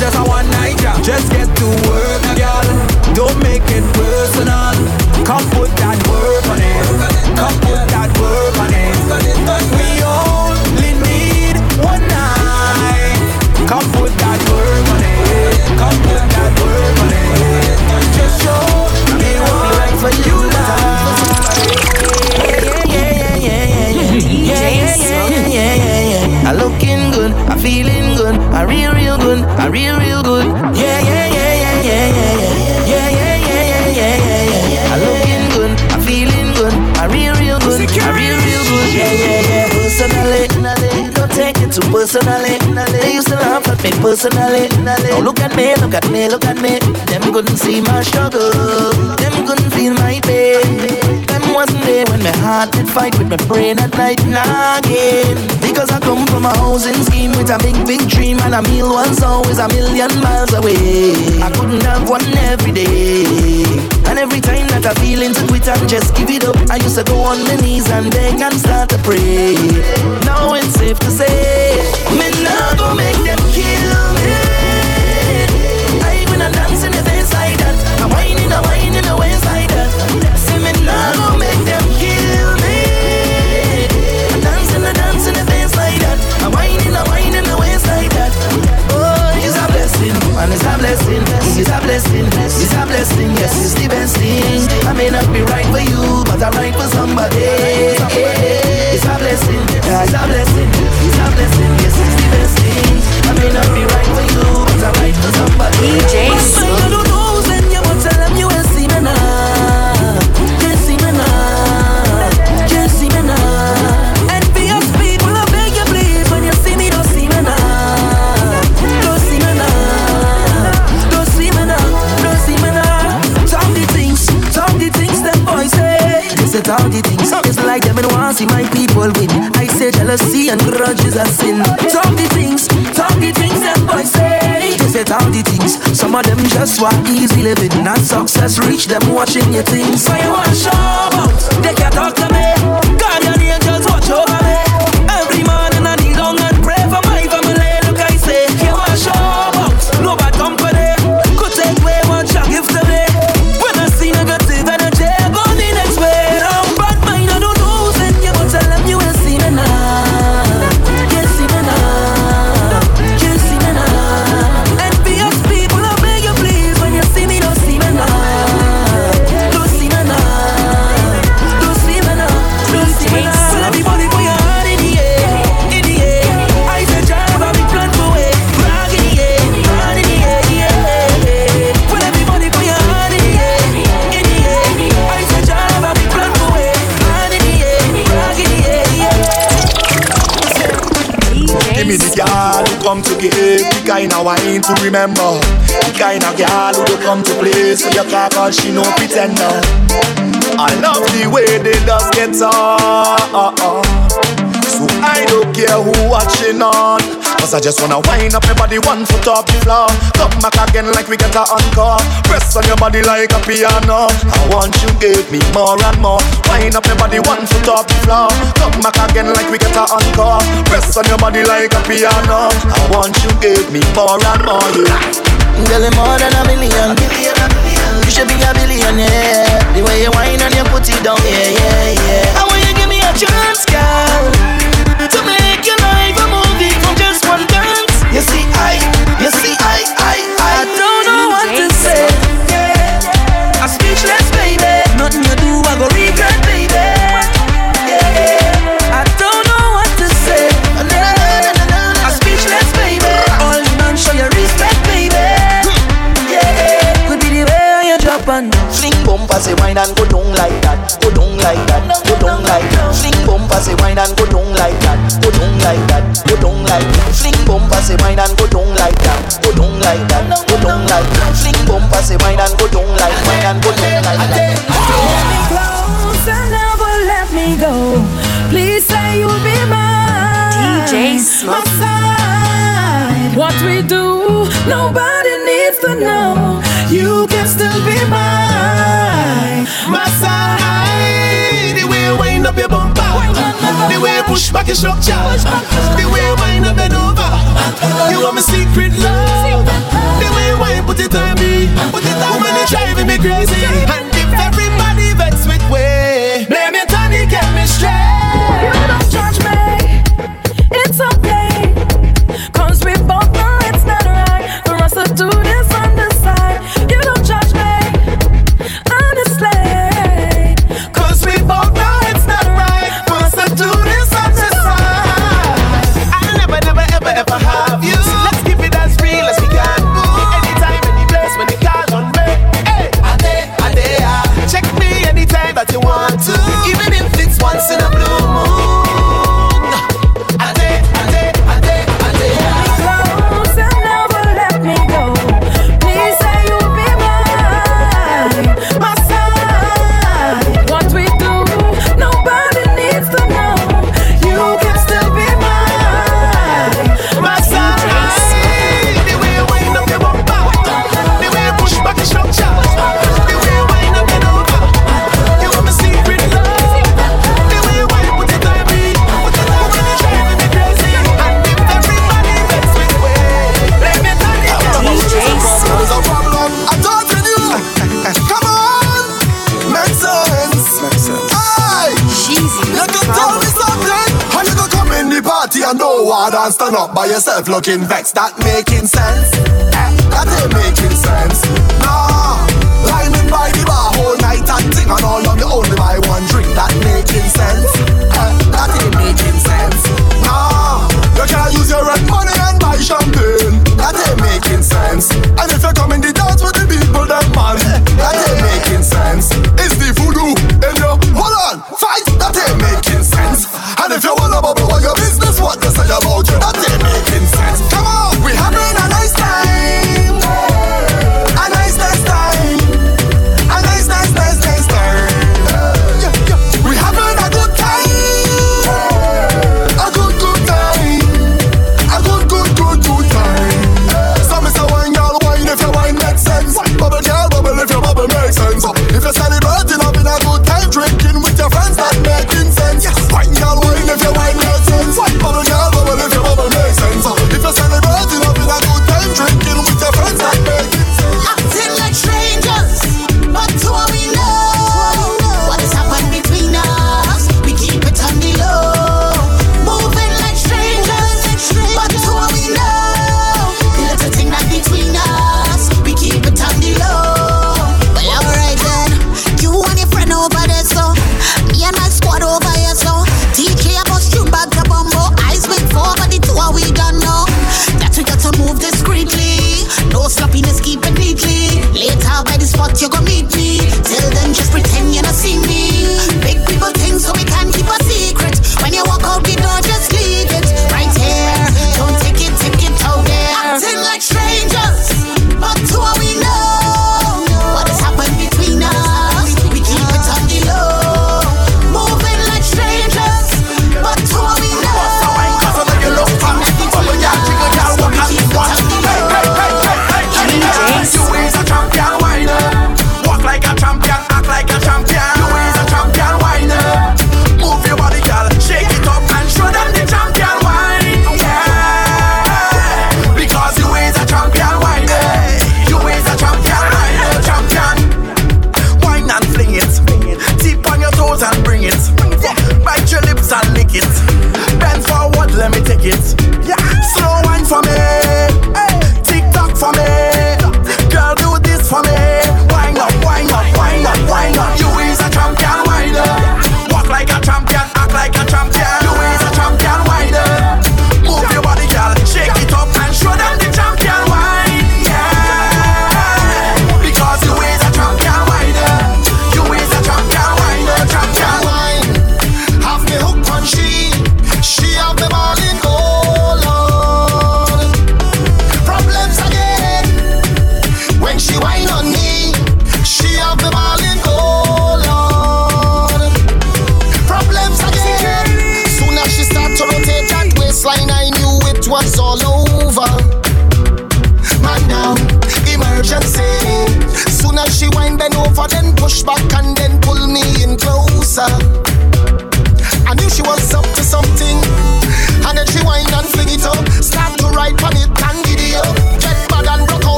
just a one night job. Just get to work, girl. Don't make it personal. Come put that real, real good. Yeah, yeah, yeah, yeah, yeah, yeah, yeah, yeah, yeah, yeah, yeah, yeah, yeah, yeah, yeah. I'm looking good, I'm feeling good, I'm real, real good, I'm real, real good. Yeah, yeah, yeah. Personally, don't take it too personally. They used to laugh at me personally. Now look at me, look at me, look at me. Them couldn't see my struggle, them couldn't feel my pain wasn't there when my heart did fight with my brain at night and. Because I come from a housing scheme with a big, big dream, and a meal once always a million miles away. I couldn't have one every day. And every time that I feel into quit and just give it up, I used to go on my knees and beg and start to pray. Now it's safe to say, me now go make them kill. blessing. It's a blessing. It's a blessing. Yes, it's the best thing. I may not be right for you, but I'm right for somebody. It's a blessing. It's a blessing. It's a blessing. Yes, it's the best thing. I may not be right for you, but I'm right for somebody. DJ see my people win. I say jealousy and grudges are sin. Some the things, some the things them boys say. They said all the things. Some of them just want easy living. Not success reach them watching your things. So you want show? They can't talk to me. Kind of wine to remember. The kind of girl who don't come to play. So you can't call she no pretender. I love the way they just get on. So I don't care who watching on. Cause I just wanna wind up my body one foot off the floor. Come back again like we get a encore. Press on your body like a piano. I want you give me more and more. Wind up my body one foot off the floor. Come back again like we get a encore. Press on your body like a piano. I want you give me more and more. Yeah. Girl, you more than a million. You should be a billionaire. The way you whine and you put it down, yeah, yeah, yeah. I want you give me a chance, bumper, say wine and go down like that, go down like that, go down like that. Fling bumper, say wine and go down like that, go down like that, go down like that. Fling bumper, say wine and go down like that, go down like that, go down like that. Fling bumper, say wine and go down like, wine and go down like that. Hold me close and never let me go. Please say you'll be mine. DJ My side. What we do, nobody needs to know. You can still be mine. My side, the way you wind up your bumper, the way you push back your structure, the way you wind up and over. You are my secret love. The way you wind put it on me, put it on when you're driving me crazy. And if everybody vex with way, blame it on you, get and stand up by yourself looking vexed? That making sense? That ain't making sense. Nah. Lining by the bar whole night and ting and all of you only buy one drink. That making sense? Eh, That ain't making sense. Nah. You can't use your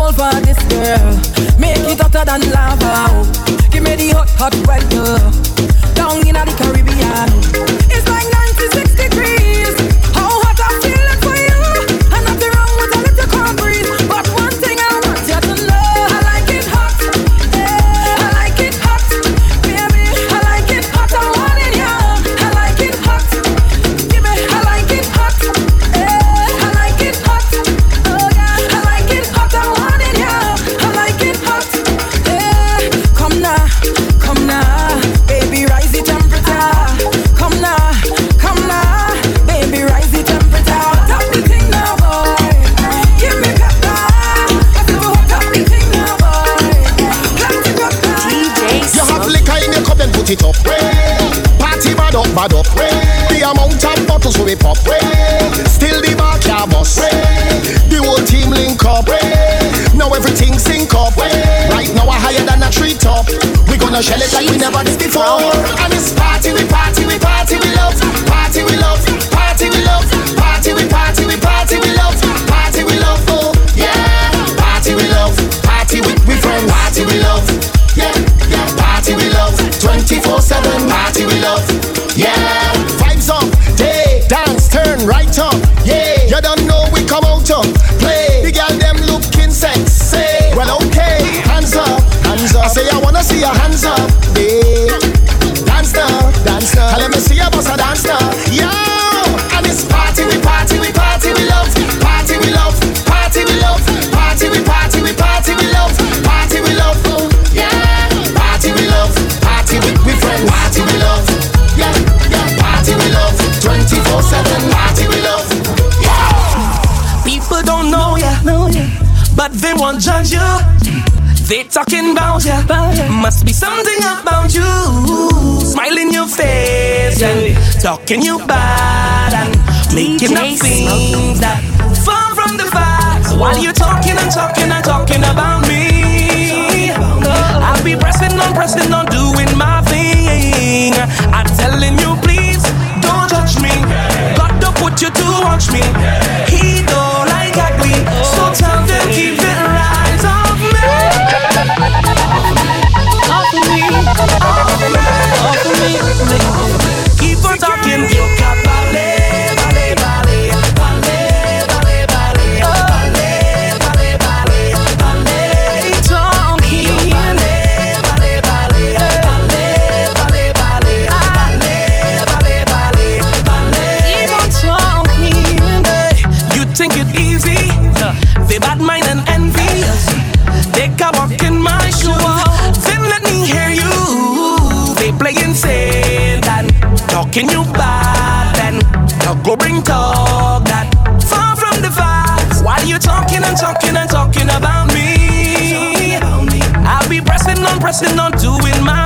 soul for this girl. Make it hotter than lava. Oh. Give me the hot, hot weather. Down in the Caribbean. It's like to pop, up. Still the back backyard bus. The whole team link up. Now everything sync up. Right now I higher than a tree top. We gonna shell it like we never did before. And it's party, we party, we party, we love. Party, we love. Party, we love. Party, we party, we party, we love. Party, we love. Oh yeah. Party, we love. Party with we friends. Party, we love. Yeah, yeah. Party, we love. 24/7. Party, we love. Yeah up. Yeah, you don't know we come out to play. The girl them looking sexy. Well, okay, hands up, hands up. I say I wanna see your hands up, yeah. Dance now, dance now. Let me see your boss a dance now. They won't judge you. They talking about you. Must be something about you. Smiling your face and talking you bad and making up things that far from the facts. While you talking and talking and talking about me, I'll be pressing on, pressing on, doing my thing. I'm telling you, please don't judge me. God don't put you to watch me. He pressing on doing my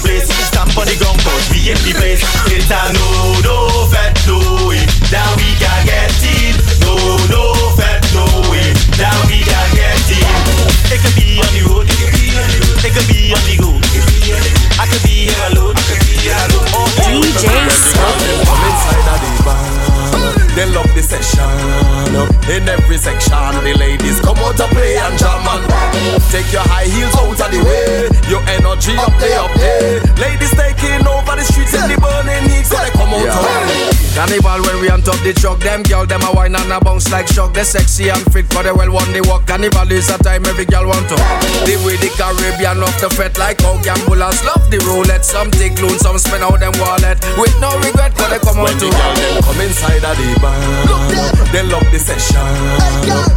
place. Stamp on the ground, cause we in the place. It's a no, session. In every section, the ladies come out to play and jam and take your high heels out of the way. Your energy up there, up there. Ladies taking over the streets in the burning heat, so they come out to play. Carnival when we on top the truck, them girl them a wine and a bounce like shock. They sexy and fit for the well one they walk. Carnival is a time every girl want to. The way the Caribbean love to fret like how gamblers love the roulette. Some take loan, some spend out them wallet with no regret. Cause they come out When to the girl them come inside of the bar, they love the session.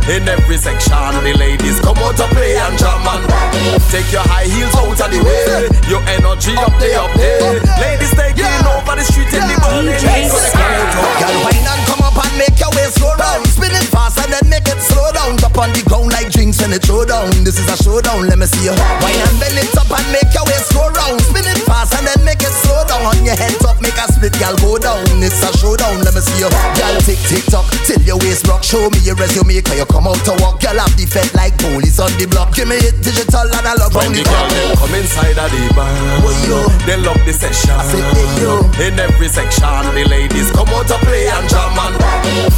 In every section, the ladies come out to play and jam and take your high heels out of the way. Your energy up there, up there. Ladies taking over the street in the burning lights, so they come out to Girl, wine and come up and make your waist slow down. Spin it fast and then make it slow down. Up on the ground like drinks when it throw down. This is a showdown, let me see you. Wine and bend it up and make your waist go round. Spin it fast and then make it slow down. On your head top, make a split, girl, go down. It's a showdown, let me see you. Girl, tick tick tock till your waist rock. Show me your resume, cause you come out to walk. Girl, have the fed like police on the block. Give me it digital and I love When the girl them come inside of the bar, they love the session. I say yo, In every section, the ladies come out to play and jam and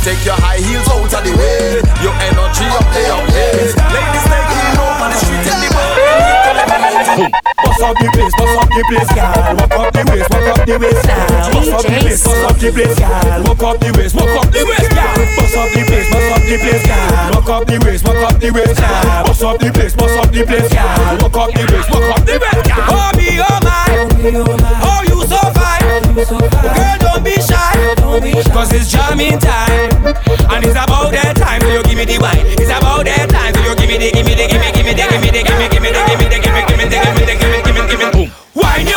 take your high heels out of the way. Your energy up there, up there. Ladies taking over Bust up the place, bust up the place, girl. Walk up the waist, walk up the waist now. Bust up the place, bust up the place, girl. Walk up the waist, walk up the waist, girl. Bust up the place, bust up the place, girl. Walk up the waist, walk up the waist now. Bust up the place, bust up the place, girl. Walk up the waist, walk up the waist, girl. Oh me, oh my, oh you so fine. Girl, don't be shy, cause it's jamming time, and it's about that time. So you give me the wine. It's about that time. So you give me the, give me the, give me, give me the, give me the, give me, give me the, give me the, give me, give me the, give me the, give me, give me, give me, boom. Wine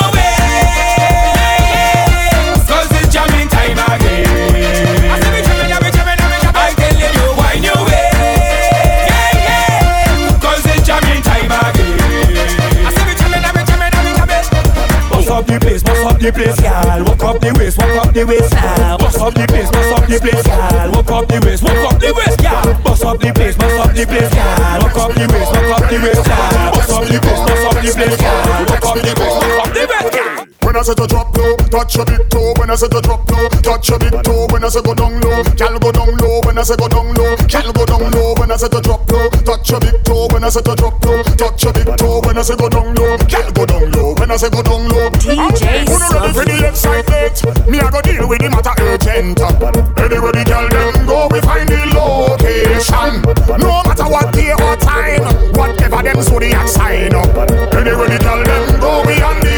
the place, bust up the place, girl. Walk up the waist, walk up the waist, now. Bust up the place, bust up the place, girl. Walk up the waist, walk up the waist, girl. Bust up the place, bust up the place, girl. Walk up the waist, walk up the waist, girl. Bust up the place, bust up the place, girl. Walk up the waist, walk up the waist. When I say to drop low, touch your big toe. When I say to drop low, touch your big toe. When I say go down low, gal go down low. When I say go down low, gal go down low. When I say to drop low, touch your big toe. When I say to drop low, touch your big toe. When I say go down low, gal go down low. When I say go down low, DJ Who ready for the excitement? Me I go deal with the matter urgent. Anywhere the gal them go, we find the location. No matter what day or time, whatever them so the sign up. Anywhere the gal them go, we on the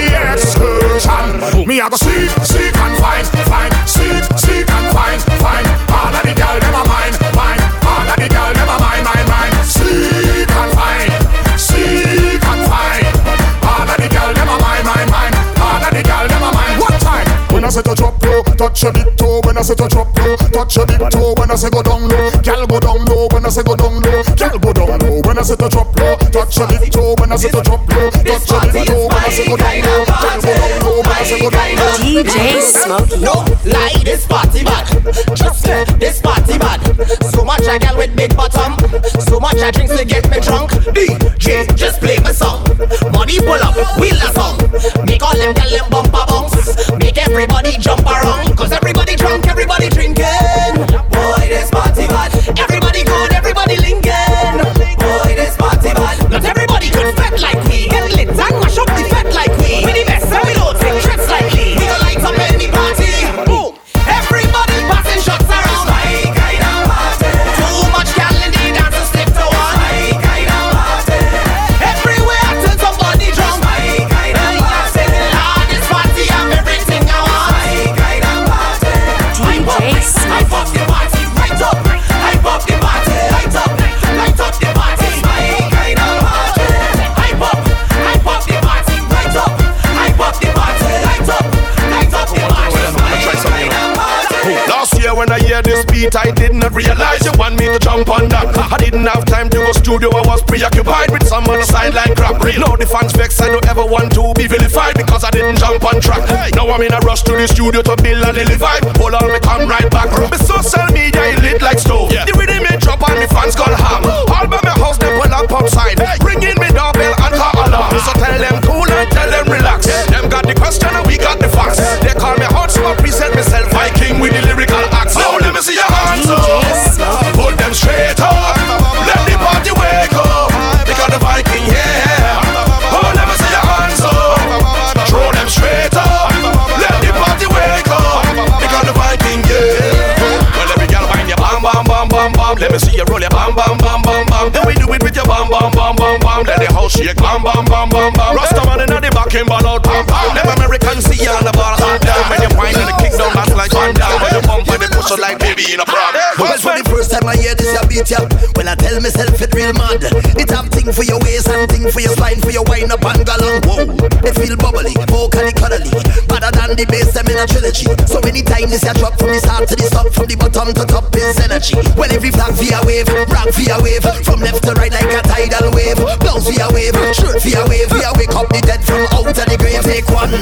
excursion. Me I go seek, seek and find, find, seek, say to drop low, touch your big toe. When I say to drop low, touch your big toe. When I say go down low, gal go down low. When I say go down low, gal go down low. When I say to drop low, touch your big toe. When I say to drop low, touch your big toe. When I say go down low, gal go down low. When I say go down low, DJ Smokey. No lie, this party bad. Just say this party bad. So much I gal with big bottom. So much I drinks to get me drunk. DJ, just play my song. Money pull up, wheel a song. Make all them gal them bumper bounce. Make everybody jump around. Cause everybody drunk, everybody drinking. Boy, this party bad. Everybody good, everybody linking. Boy, this party bad. Not everybody could fat like beat, I did not realize you want me to jump on that. I didn't have time to go studio, I was preoccupied with some on the sideline crap. Now the fans vex, I don't ever want to be vilified because I didn't jump on track. Now I'm in a rush to the studio to build a little vibe. Hold on, me come right back. My social media it lit like stove. The rhythm it drop and the fans gone ham. All by my house they pull up outside. Bring in me your bam, bam, bam, bam, bam. Then we do it with your bam, bam, bam, bam, bam. Let the house shake, bam, bam, bam, bam, bam. Rastaman in the back and ball out, bam, bam. Them Americans see you on the ball, down. When you wind and the kick down, that's like one down. When you bump and the push like baby in a prom. Well, for the first time I hear this, I beat ya. When I tell myself it real mad, it have thing for your waist and thing for your spine, for your wind up and galang. Whoa, they feel bubbly, vocally cuddly, better than the bass them in a trilogy. So anytime this a drop from the start to the top, from the bottom to top is energy. Well, every flag via wave, rock via wave, from left to right like a tidal wave. Blouse via wave, shirt via wave, via wake up the dead from out of the grave. Take one,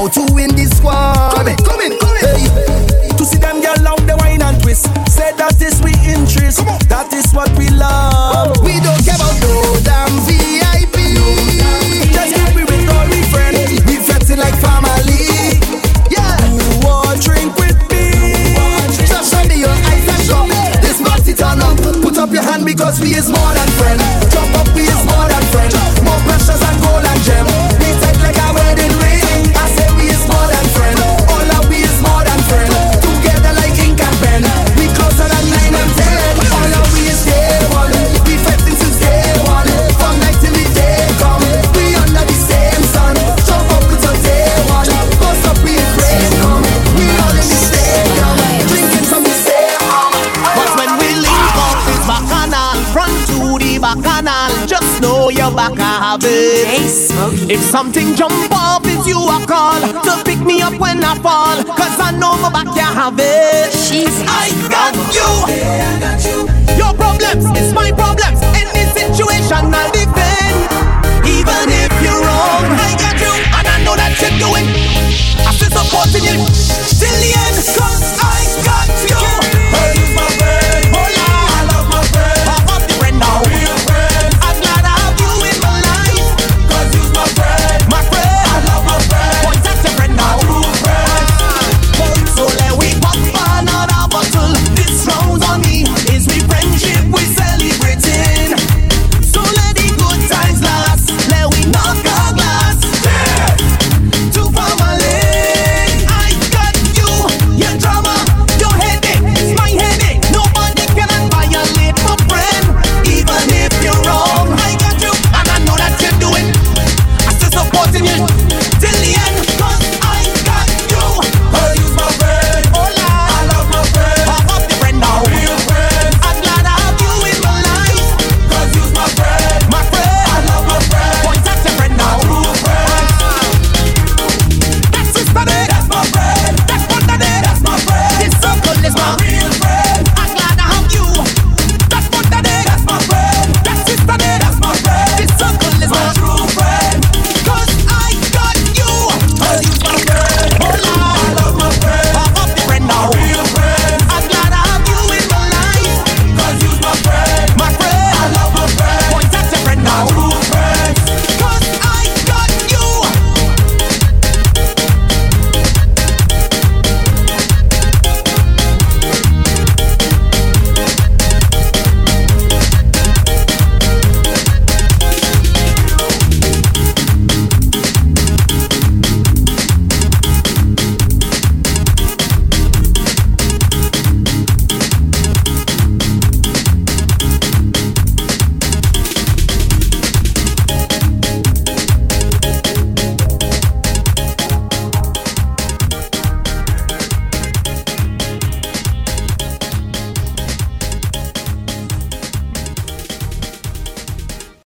About you in this squad. Come in, come in, come in. Hey. To see them girl love the wine and twist. Say that is we interest. That is what we love. Something jump